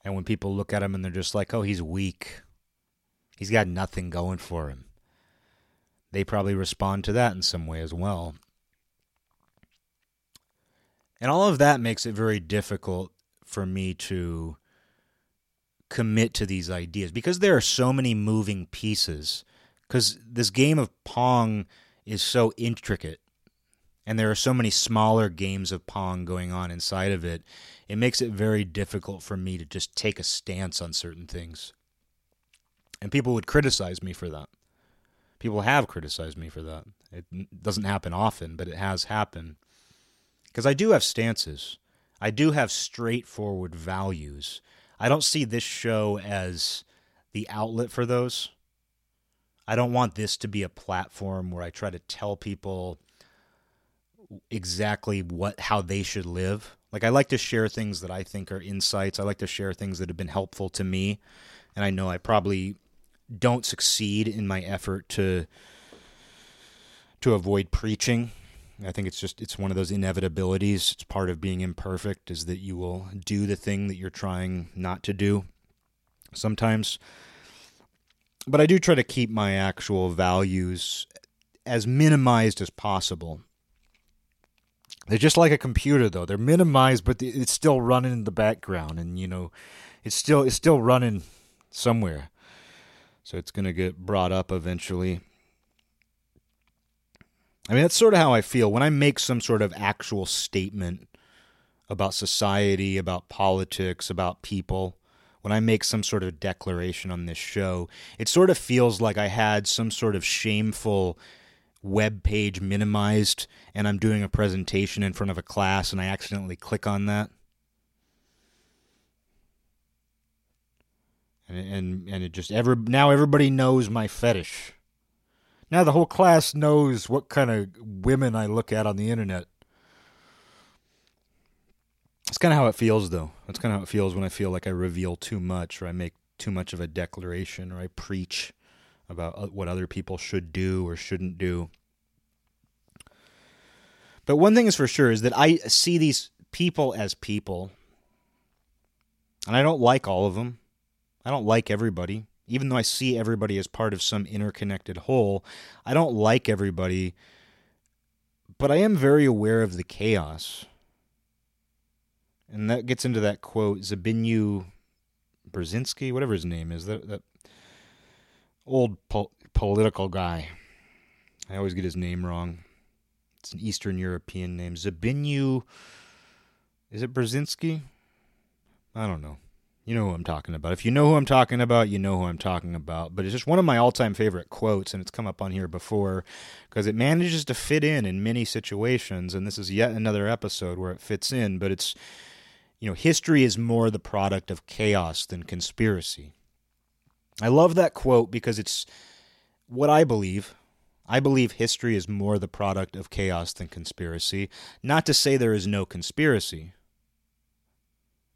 And when people look at him and they're just like, oh, he's weak, he's got nothing going for him, they probably respond to that in some way as well. And all of that makes it very difficult for me to commit to these ideas because there are so many moving pieces. Because this game of Pong is so intricate and there are so many smaller games of Pong going on inside of it, it makes it very difficult for me to just take a stance on certain things. And people would criticize me for that. People have criticized me for that. It doesn't happen often, but it has happened. Because I do have stances. I do have straightforward values. I don't see this show as the outlet for those. I don't want this to be a platform where I try to tell people exactly what how they should live. Like I like to share things that I think are insights. I like to share things that have been helpful to me, and I know I probably don't succeed in my effort to to avoid preaching. I think it's just it's one of those inevitabilities. It's part of being imperfect is that you will do the thing that you're trying not to do sometimes. But I do try to keep my actual values as minimized as possible. They're just like a computer, though. They're minimized, but it's still running in the background, and you know, it's still it's still running somewhere. So it's going to get brought up eventually. I mean, that's sort of how I feel when I make some sort of actual statement about society, about politics, about people. When I make some sort of declaration on this show, it sort of feels like I had some sort of shameful web page minimized and I'm doing a presentation in front of a class and I accidentally click on that. And and, and it just ever now everybody knows my fetish. Now the whole class knows what kind of women I look at on the internet. It's kind of how it feels, though. That's kind of how it feels when I feel like I reveal too much or I make too much of a declaration or I preach about uh, what other people should do or shouldn't do. But one thing is for sure is that I see these people as people. And I don't like all of them. I don't like everybody. Even though I see everybody as part of some interconnected whole, I don't like everybody. But I am very aware of the chaos. And that gets into that quote Zbigniew Brzezinski, whatever his name is, that, that old po- political guy. I always get his name wrong. It's an Eastern European name. Zbigniew. Is it Brzezinski? I don't know. You know who I'm talking about. If you know who I'm talking about, you know who I'm talking about. But it's just one of my all time favorite quotes, and it's come up on here before because it manages to fit in in many situations. And this is yet another episode where it fits in. But it's, you know, history is more the product of chaos than conspiracy. I love that quote because it's what I believe. I believe history is more the product of chaos than conspiracy. Not to say there is no conspiracy.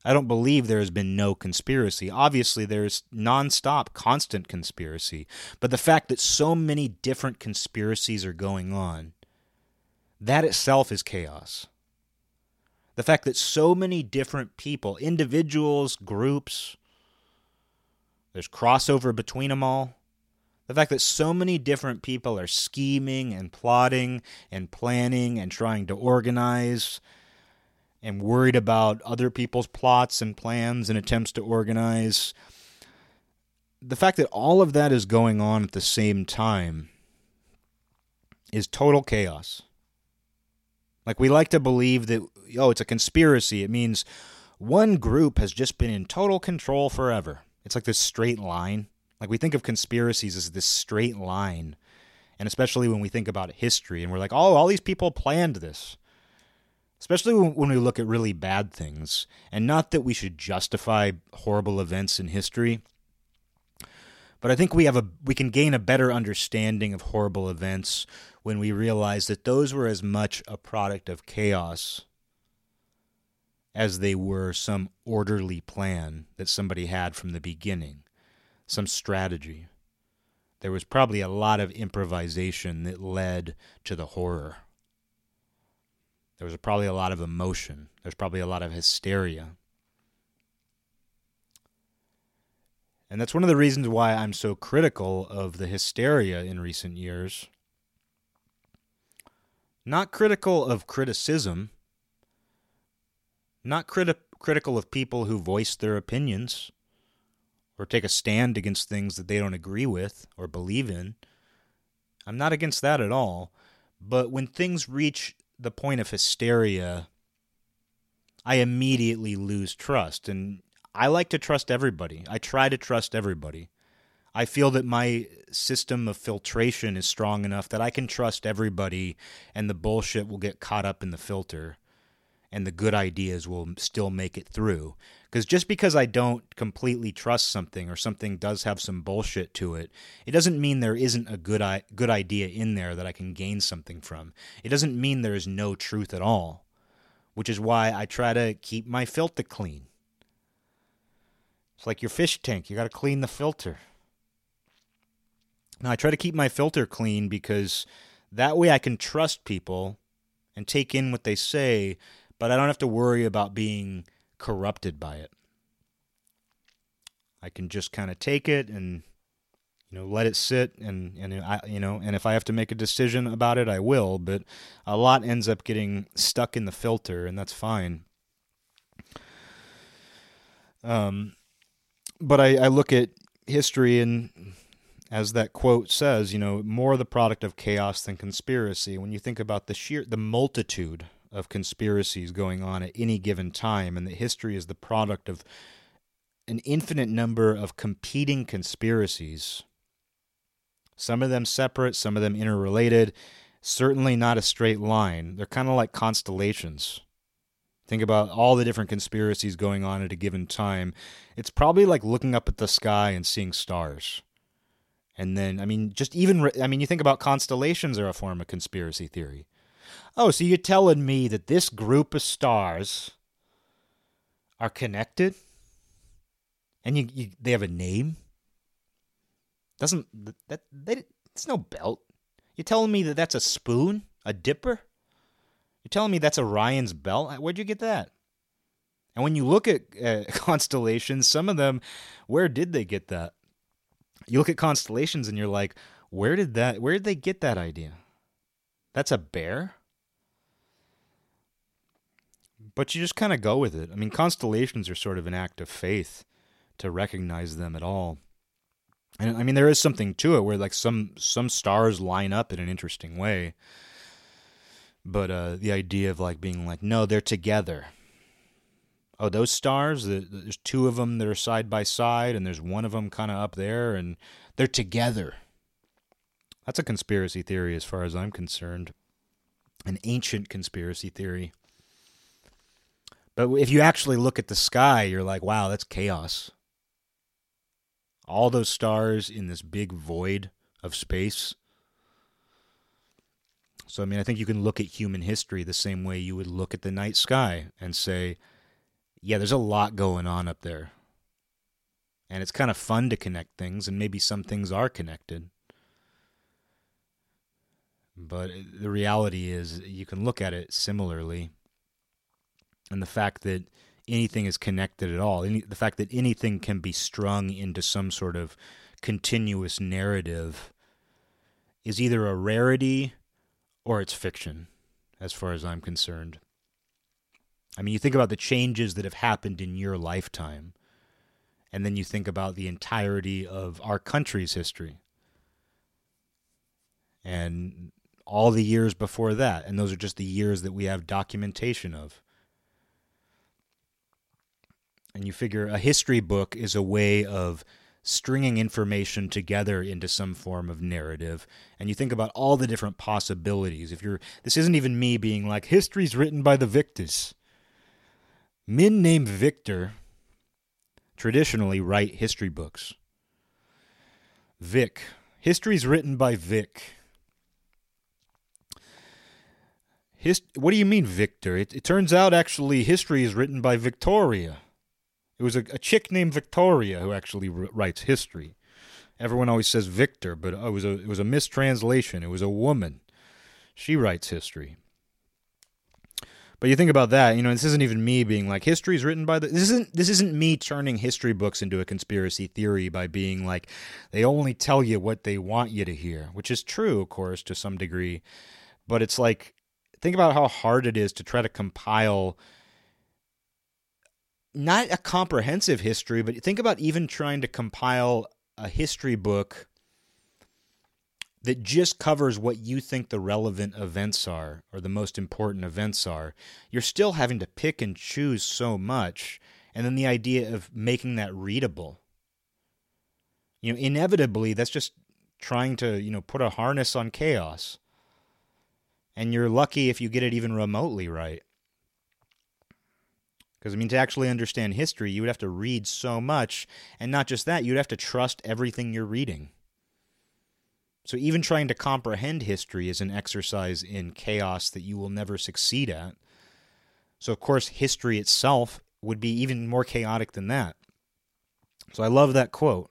I don't believe there has been no conspiracy. Obviously, there's nonstop, constant conspiracy. But the fact that so many different conspiracies are going on, that itself is chaos. The fact that so many different people, individuals, groups, there's crossover between them all. The fact that so many different people are scheming and plotting and planning and trying to organize and worried about other people's plots and plans and attempts to organize. The fact that all of that is going on at the same time is total chaos. Like, we like to believe that, oh, it's a conspiracy. It means one group has just been in total control forever. It's like this straight line. Like we think of conspiracies as this straight line. And especially when we think about history and we're like, oh, all these people planned this. especially when we look at really bad things. And not that we should justify horrible events in history, but I think we have a we can gain a better understanding of horrible events when we realize that those were as much a product of chaos as they were some orderly plan that somebody had from the beginning, some strategy. There was probably a lot of improvisation that led to the horror. There was probably a lot of emotion. There's probably a lot of hysteria. And that's one of the reasons why I'm so critical of the hysteria in recent years. Not critical of criticism, not criti- critical of people who voice their opinions or take a stand against things that they don't agree with or believe in. I'm not against that at all. But when things reach the point of hysteria, I immediately lose trust. And I like to trust everybody. I try to trust everybody. I feel that my system of filtration is strong enough that I can trust everybody and the bullshit will get caught up in the filter and the good ideas will still make it through. Because just because I don't completely trust something or something does have some bullshit to it, it doesn't mean there isn't a good I- good idea in there that I can gain something from. It doesn't mean there is no truth at all, which is why I try to keep my filter clean. It's like your fish tank, you got to clean the filter. Now, I try to keep my filter clean because that way I can trust people and take in what they say, but I don't have to worry about being corrupted by it. I can just kind of take it and you know let it sit and and I you know and if I have to make a decision about it I will but a lot ends up getting stuck in the filter and that's fine um but I, I look at history and as that quote says, you know, more the product of chaos than conspiracy. When you think about the sheer the multitude of conspiracies going on at any given time, and that history is the product of an infinite number of competing conspiracies. Some of them separate, some of them interrelated, certainly not a straight line. They're kind of like constellations. Think about all the different conspiracies going on at a given time. It's probably like looking up at the sky and seeing stars. And then, I mean, just even, I mean, you think about constellations are a form of conspiracy theory. Oh, so you're telling me that this group of stars are connected? And you, you they have a name? Doesn't that, that it's no belt. You're telling me that that's a spoon? A dipper? You're telling me that's Orion's belt? Where'd you get that? And when you look at uh, constellations, some of them, where did they get that? You look at constellations and you're like, where did that? Where did they get that idea? That's a bear. But you just kind of go with it. I mean, constellations are sort of an act of faith to recognize them at all. And I mean, there is something to it where like some some stars line up in an interesting way but uh, the idea of like being like, no, they're together. Oh, those stars, there's two of them that are side by side, and there's one of them kind of up there, and they're together. That's a conspiracy theory as far as I'm concerned. An ancient conspiracy theory. But if you actually look at the sky, you're like, wow, that's chaos. All those stars in this big void of space so, I mean, I think you can look at human history the same way you would look at the night sky and say, yeah, there's a lot going on up there. And it's kind of fun to connect things, and maybe some things are connected. But uh, the reality is, you can look at it similarly. And the fact that anything is connected at all, any, the fact that anything can be strung into some sort of continuous narrative, is either a rarity or it's fiction, as far as I'm concerned. I mean, you think about the changes that have happened in your lifetime, and then you think about the entirety of our country's history and all the years before that, and those are just the years that we have documentation of. And you figure a history book is a way of stringing information together into some form of narrative. And you think about all the different possibilities. If you're this isn't even me being like history's written by the victors men named victor traditionally write history books. Vic. History's written by vic. Hist- what do you mean victor? It, it turns out actually history is written by victoria it was a, a chick named Victoria who actually writes history. Everyone always says Victor, but uh, it was a it was a mistranslation. It was a woman. She writes history. But you think about that, you know, this isn't even me being like history is written by the this isn't this isn't me turning history books into a conspiracy theory by being like they only tell you what they want you to hear, which is true, of course, to some degree. But it's like think about how hard it is to try to compile not a comprehensive history, but think about even trying to compile a history book that just covers what you think the relevant events are or the most important events are. You're still having to pick and choose so much. And then the idea of making that readable. You know, inevitably, that's just trying to, you know, put a harness on chaos. And you're lucky if you get it even remotely right. Because, I mean, to actually understand history, you would have to read so much. And not just that, you'd have to trust everything you're reading. So, even trying to comprehend history is an exercise in chaos that you will never succeed at. So, of course, history itself would be even more chaotic than that. So, I love that quote.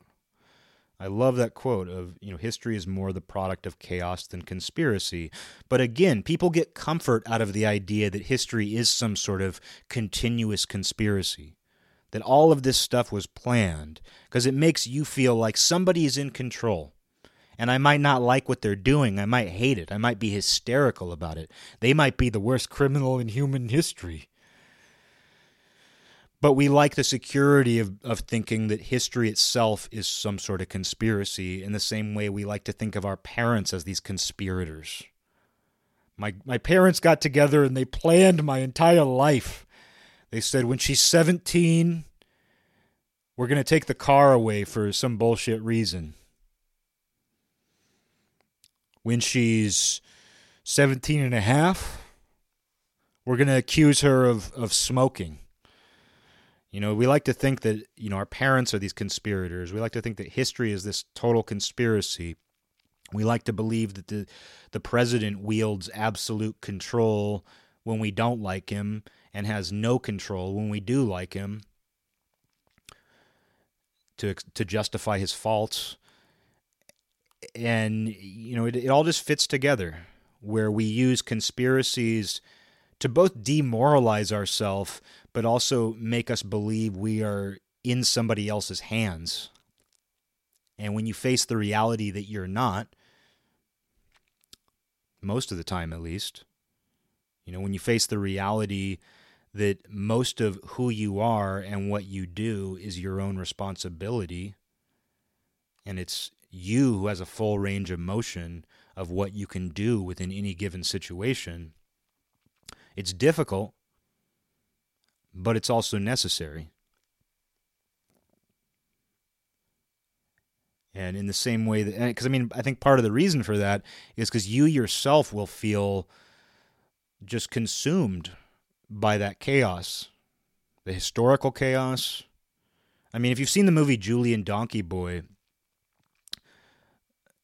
I love that quote of, you know, history is more the product of chaos than conspiracy. But again, people get comfort out of the idea that history is some sort of continuous conspiracy. That all of this stuff was planned because it makes you feel like somebody is in control. And I might not like what they're doing. I might hate it. I might be hysterical about it. They might be the worst criminal in human history. But we like the security of, of thinking that history itself is some sort of conspiracy in the same way we like to think of our parents as these conspirators. My, my parents got together and they planned my entire life. They said, when she's 17, we're going to take the car away for some bullshit reason. When she's 17 and a half, we're going to accuse her of, of smoking you know, we like to think that, you know, our parents are these conspirators. We like to think that history is this total conspiracy. We like to believe that the the president wields absolute control when we don't like him and has no control when we do like him to to justify his faults. And you know, it, it all just fits together where we use conspiracies to both demoralize ourselves but also make us believe we are in somebody else's hands. And when you face the reality that you're not, most of the time at least, you know, when you face the reality that most of who you are and what you do is your own responsibility, and it's you who has a full range of motion of what you can do within any given situation, it's difficult but it's also necessary. And in the same way that, because I mean, I think part of the reason for that is because you yourself will feel just consumed by that chaos, the historical chaos. I mean, if you've seen the movie Julien Donkey Boy,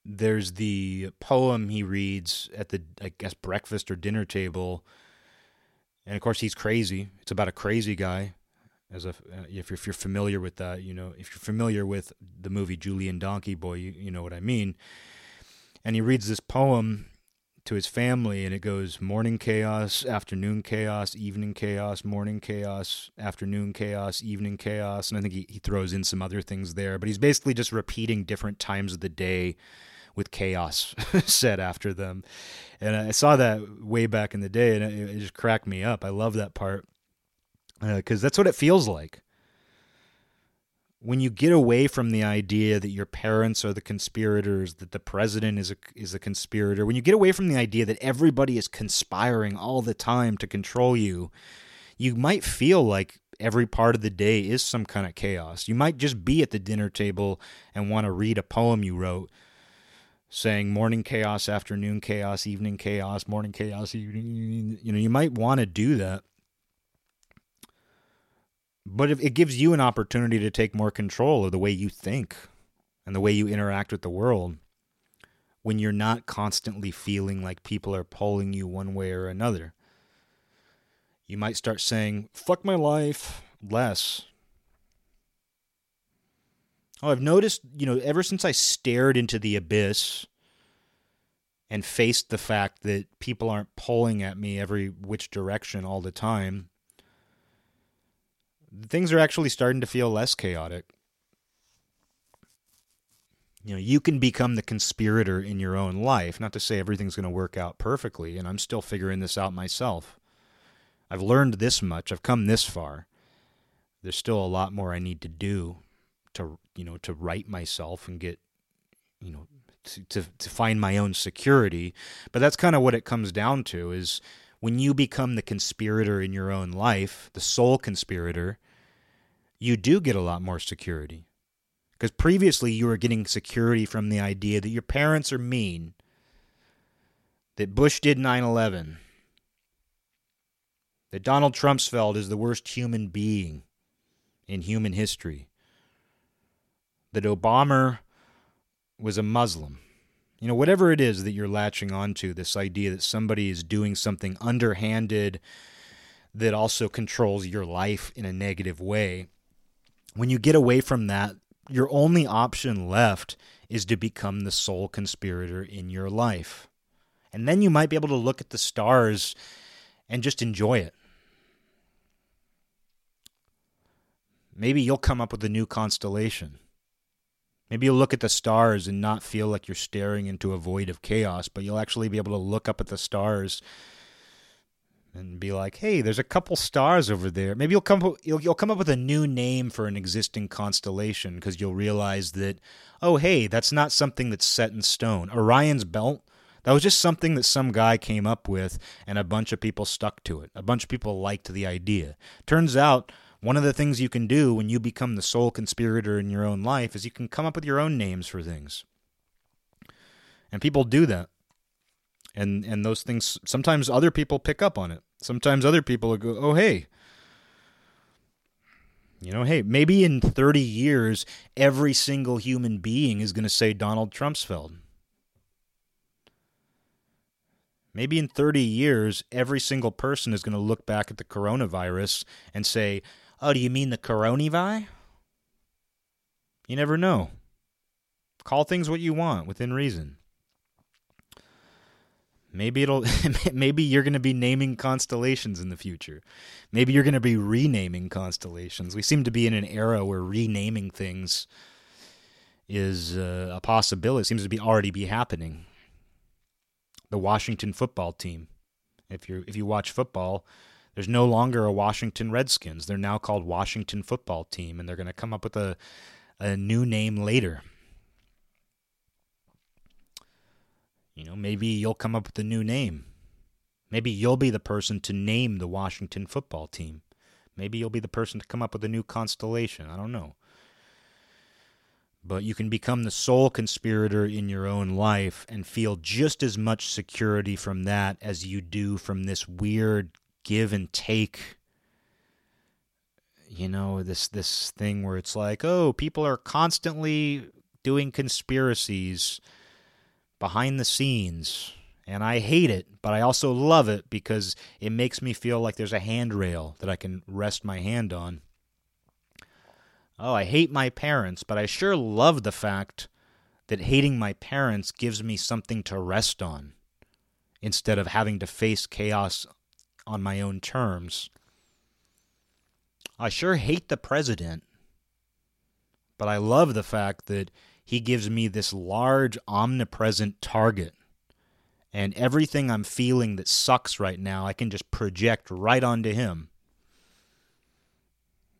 there's the poem he reads at the, I guess, breakfast or dinner table and of course he's crazy. It's about a crazy guy. As a, uh, if you're, if you're familiar with that, you know, if you're familiar with the movie Julien Donkey Boy, you, you know what I mean. And he reads this poem to his family, and it goes morning chaos, afternoon chaos, evening chaos, morning chaos, afternoon chaos, evening chaos. And I think he, he throws in some other things there, but he's basically just repeating different times of the day with chaos said after them. And I saw that way back in the day, and it, it just cracked me up. I love that part because uh, that's what it feels like. When you get away from the idea that your parents are the conspirators, that the president is a is a conspirator, when you get away from the idea that everybody is conspiring all the time to control you, you might feel like every part of the day is some kind of chaos. You might just be at the dinner table and want to read a poem you wrote saying morning chaos, afternoon chaos, evening chaos, morning chaos, evening. You know, you might want to do that. But if it gives you an opportunity to take more control of the way you think and the way you interact with the world when you're not constantly feeling like people are pulling you one way or another. You might start saying, fuck my life, less. Oh, I've noticed, you know, ever since I stared into the abyss and faced the fact that people aren't pulling at me every which direction all the time, things are actually starting to feel less chaotic. You know, you can become the conspirator in your own life. Not to say everything's going to work out perfectly, and I'm still figuring this out myself. I've learned this much. I've come this far. There's still a lot more I need to do to, you know, to right myself and get, you know, to, to, to find my own security. But that's kind of what it comes down to is when you become the conspirator in your own life, the sole conspirator, you do get a lot more security. Because previously you were getting security from the idea that your parents are mean, that Bush did 9 11, that Donald Trumpsfeld is the worst human being in human history, that Obama was a Muslim. You know, whatever it is that you're latching onto, this idea that somebody is doing something underhanded that also controls your life in a negative way. When you get away from that, your only option left is to become the sole conspirator in your life. And then you might be able to look at the stars and just enjoy it. Maybe you'll come up with a new constellation. Maybe you'll look at the stars and not feel like you're staring into a void of chaos, but you'll actually be able to look up at the stars and be like, "Hey, there's a couple stars over there." Maybe you'll come you'll, you'll come up with a new name for an existing constellation because you'll realize that, oh, hey, that's not something that's set in stone. Orion's belt. That was just something that some guy came up with, and a bunch of people stuck to it. A bunch of people liked the idea. Turns out, one of the things you can do when you become the sole conspirator in your own life is you can come up with your own names for things. And people do that. And and those things sometimes other people pick up on it. Sometimes other people go oh hey. You know hey maybe in 30 years every single human being is going to say donald trumpsfeld maybe in 30 years every single person is going to look back at the coronavirus and say oh do you mean the coronavirus you never know call things what you want within reason Maybe it'll maybe you're going to be naming constellations in the future. Maybe you're going to be renaming constellations. We seem to be in an era where renaming things is uh, a possibility. It seems to be already be happening. The Washington football team. If you if you watch football, there's no longer a Washington Redskins. They're now called Washington Football Team and they're going to come up with a a new name later. You know, maybe you'll come up with a new name. Maybe you'll be the person to name the Washington football team. Maybe you'll be the person to come up with a new constellation. I don't know. But you can become the sole conspirator in your own life and feel just as much security from that as you do from this weird give and take you know this this thing where it's like oh people are constantly doing conspiracies behind the scenes. And I hate it, but I also love it because it makes me feel like there's a handrail that I can rest my hand on. Oh, I hate my parents, but I sure love the fact that hating my parents gives me something to rest on instead of having to face chaos on my own terms. I sure hate the president, but I love the fact that he gives me this large, omnipresent target. And everything I'm feeling that sucks right now, I can just project right onto him.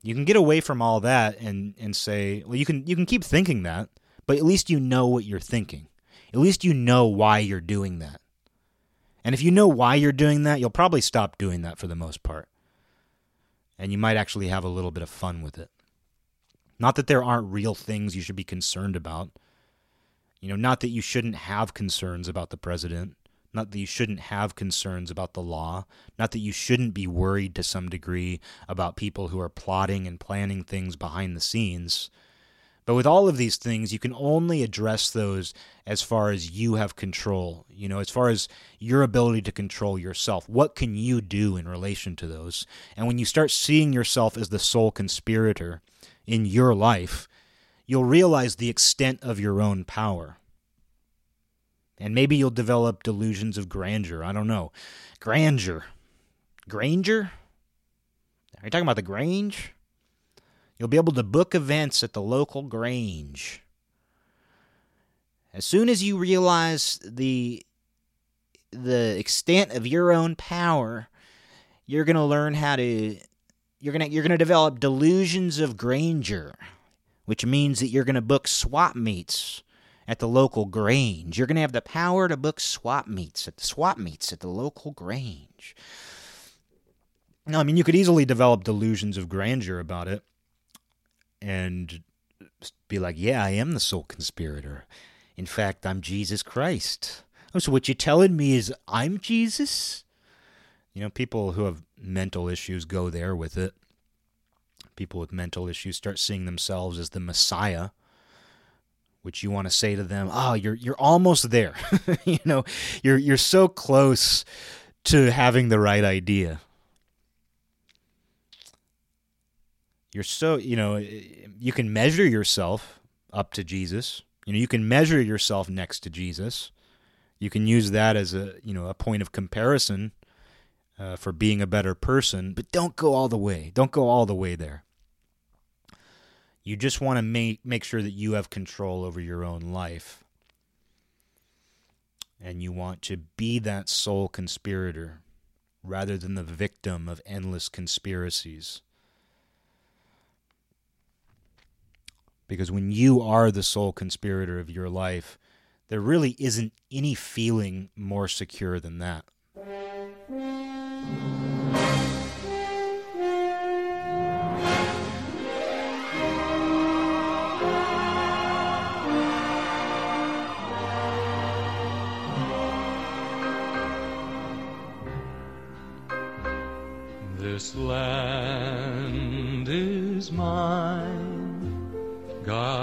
You can get away from all that and, and say, well, you can you can keep thinking that, but at least you know what you're thinking. At least you know why you're doing that. And if you know why you're doing that, you'll probably stop doing that for the most part. and you might actually have a little bit of fun with it. Not that there aren't real things you should be concerned about. You know, not that you shouldn't have concerns about the president, not that you shouldn't have concerns about the law, not that you shouldn't be worried to some degree about people who are plotting and planning things behind the scenes. But with all of these things, you can only address those as far as you have control, you know, as far as your ability to control yourself. What can you do in relation to those? And when you start seeing yourself as the sole conspirator in your life, you'll realize the extent of your own power. And maybe you'll develop delusions of grandeur. I don't know. Grandeur. Granger? Are you talking about the Grange? You'll be able to book events at the local Grange. As soon as you realize the the extent of your own power, you're going to learn how to you're going to you're going to develop delusions of grandeur, which means that you're going to book swap meets at the local Grange. You're going to have the power to book swap meets at the swap meets at the local Grange. I mean you could easily develop delusions of grandeur about it and be like, "Yeah, I am the sole conspirator. In fact, I'm Jesus Christ." Oh, so what you're telling me is I'm Jesus? You know, people who have mental issues go there with it. People with mental issues start seeing themselves as the Messiah which you want to say to them, "Oh, you're you're almost there." you know, you're you're so close to having the right idea. You're so, you know, you can measure yourself up to Jesus. You know, you can measure yourself next to Jesus. You can use that as a, you know, a point of comparison uh, for being a better person, but don't go all the way. Don't go all the way there. You just want to make make sure that you have control over your own life. And you want to be that sole conspirator rather than the victim of endless conspiracies. Because when you are the sole conspirator of your life, there really isn't any feeling more secure than that. This land is mine.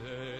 say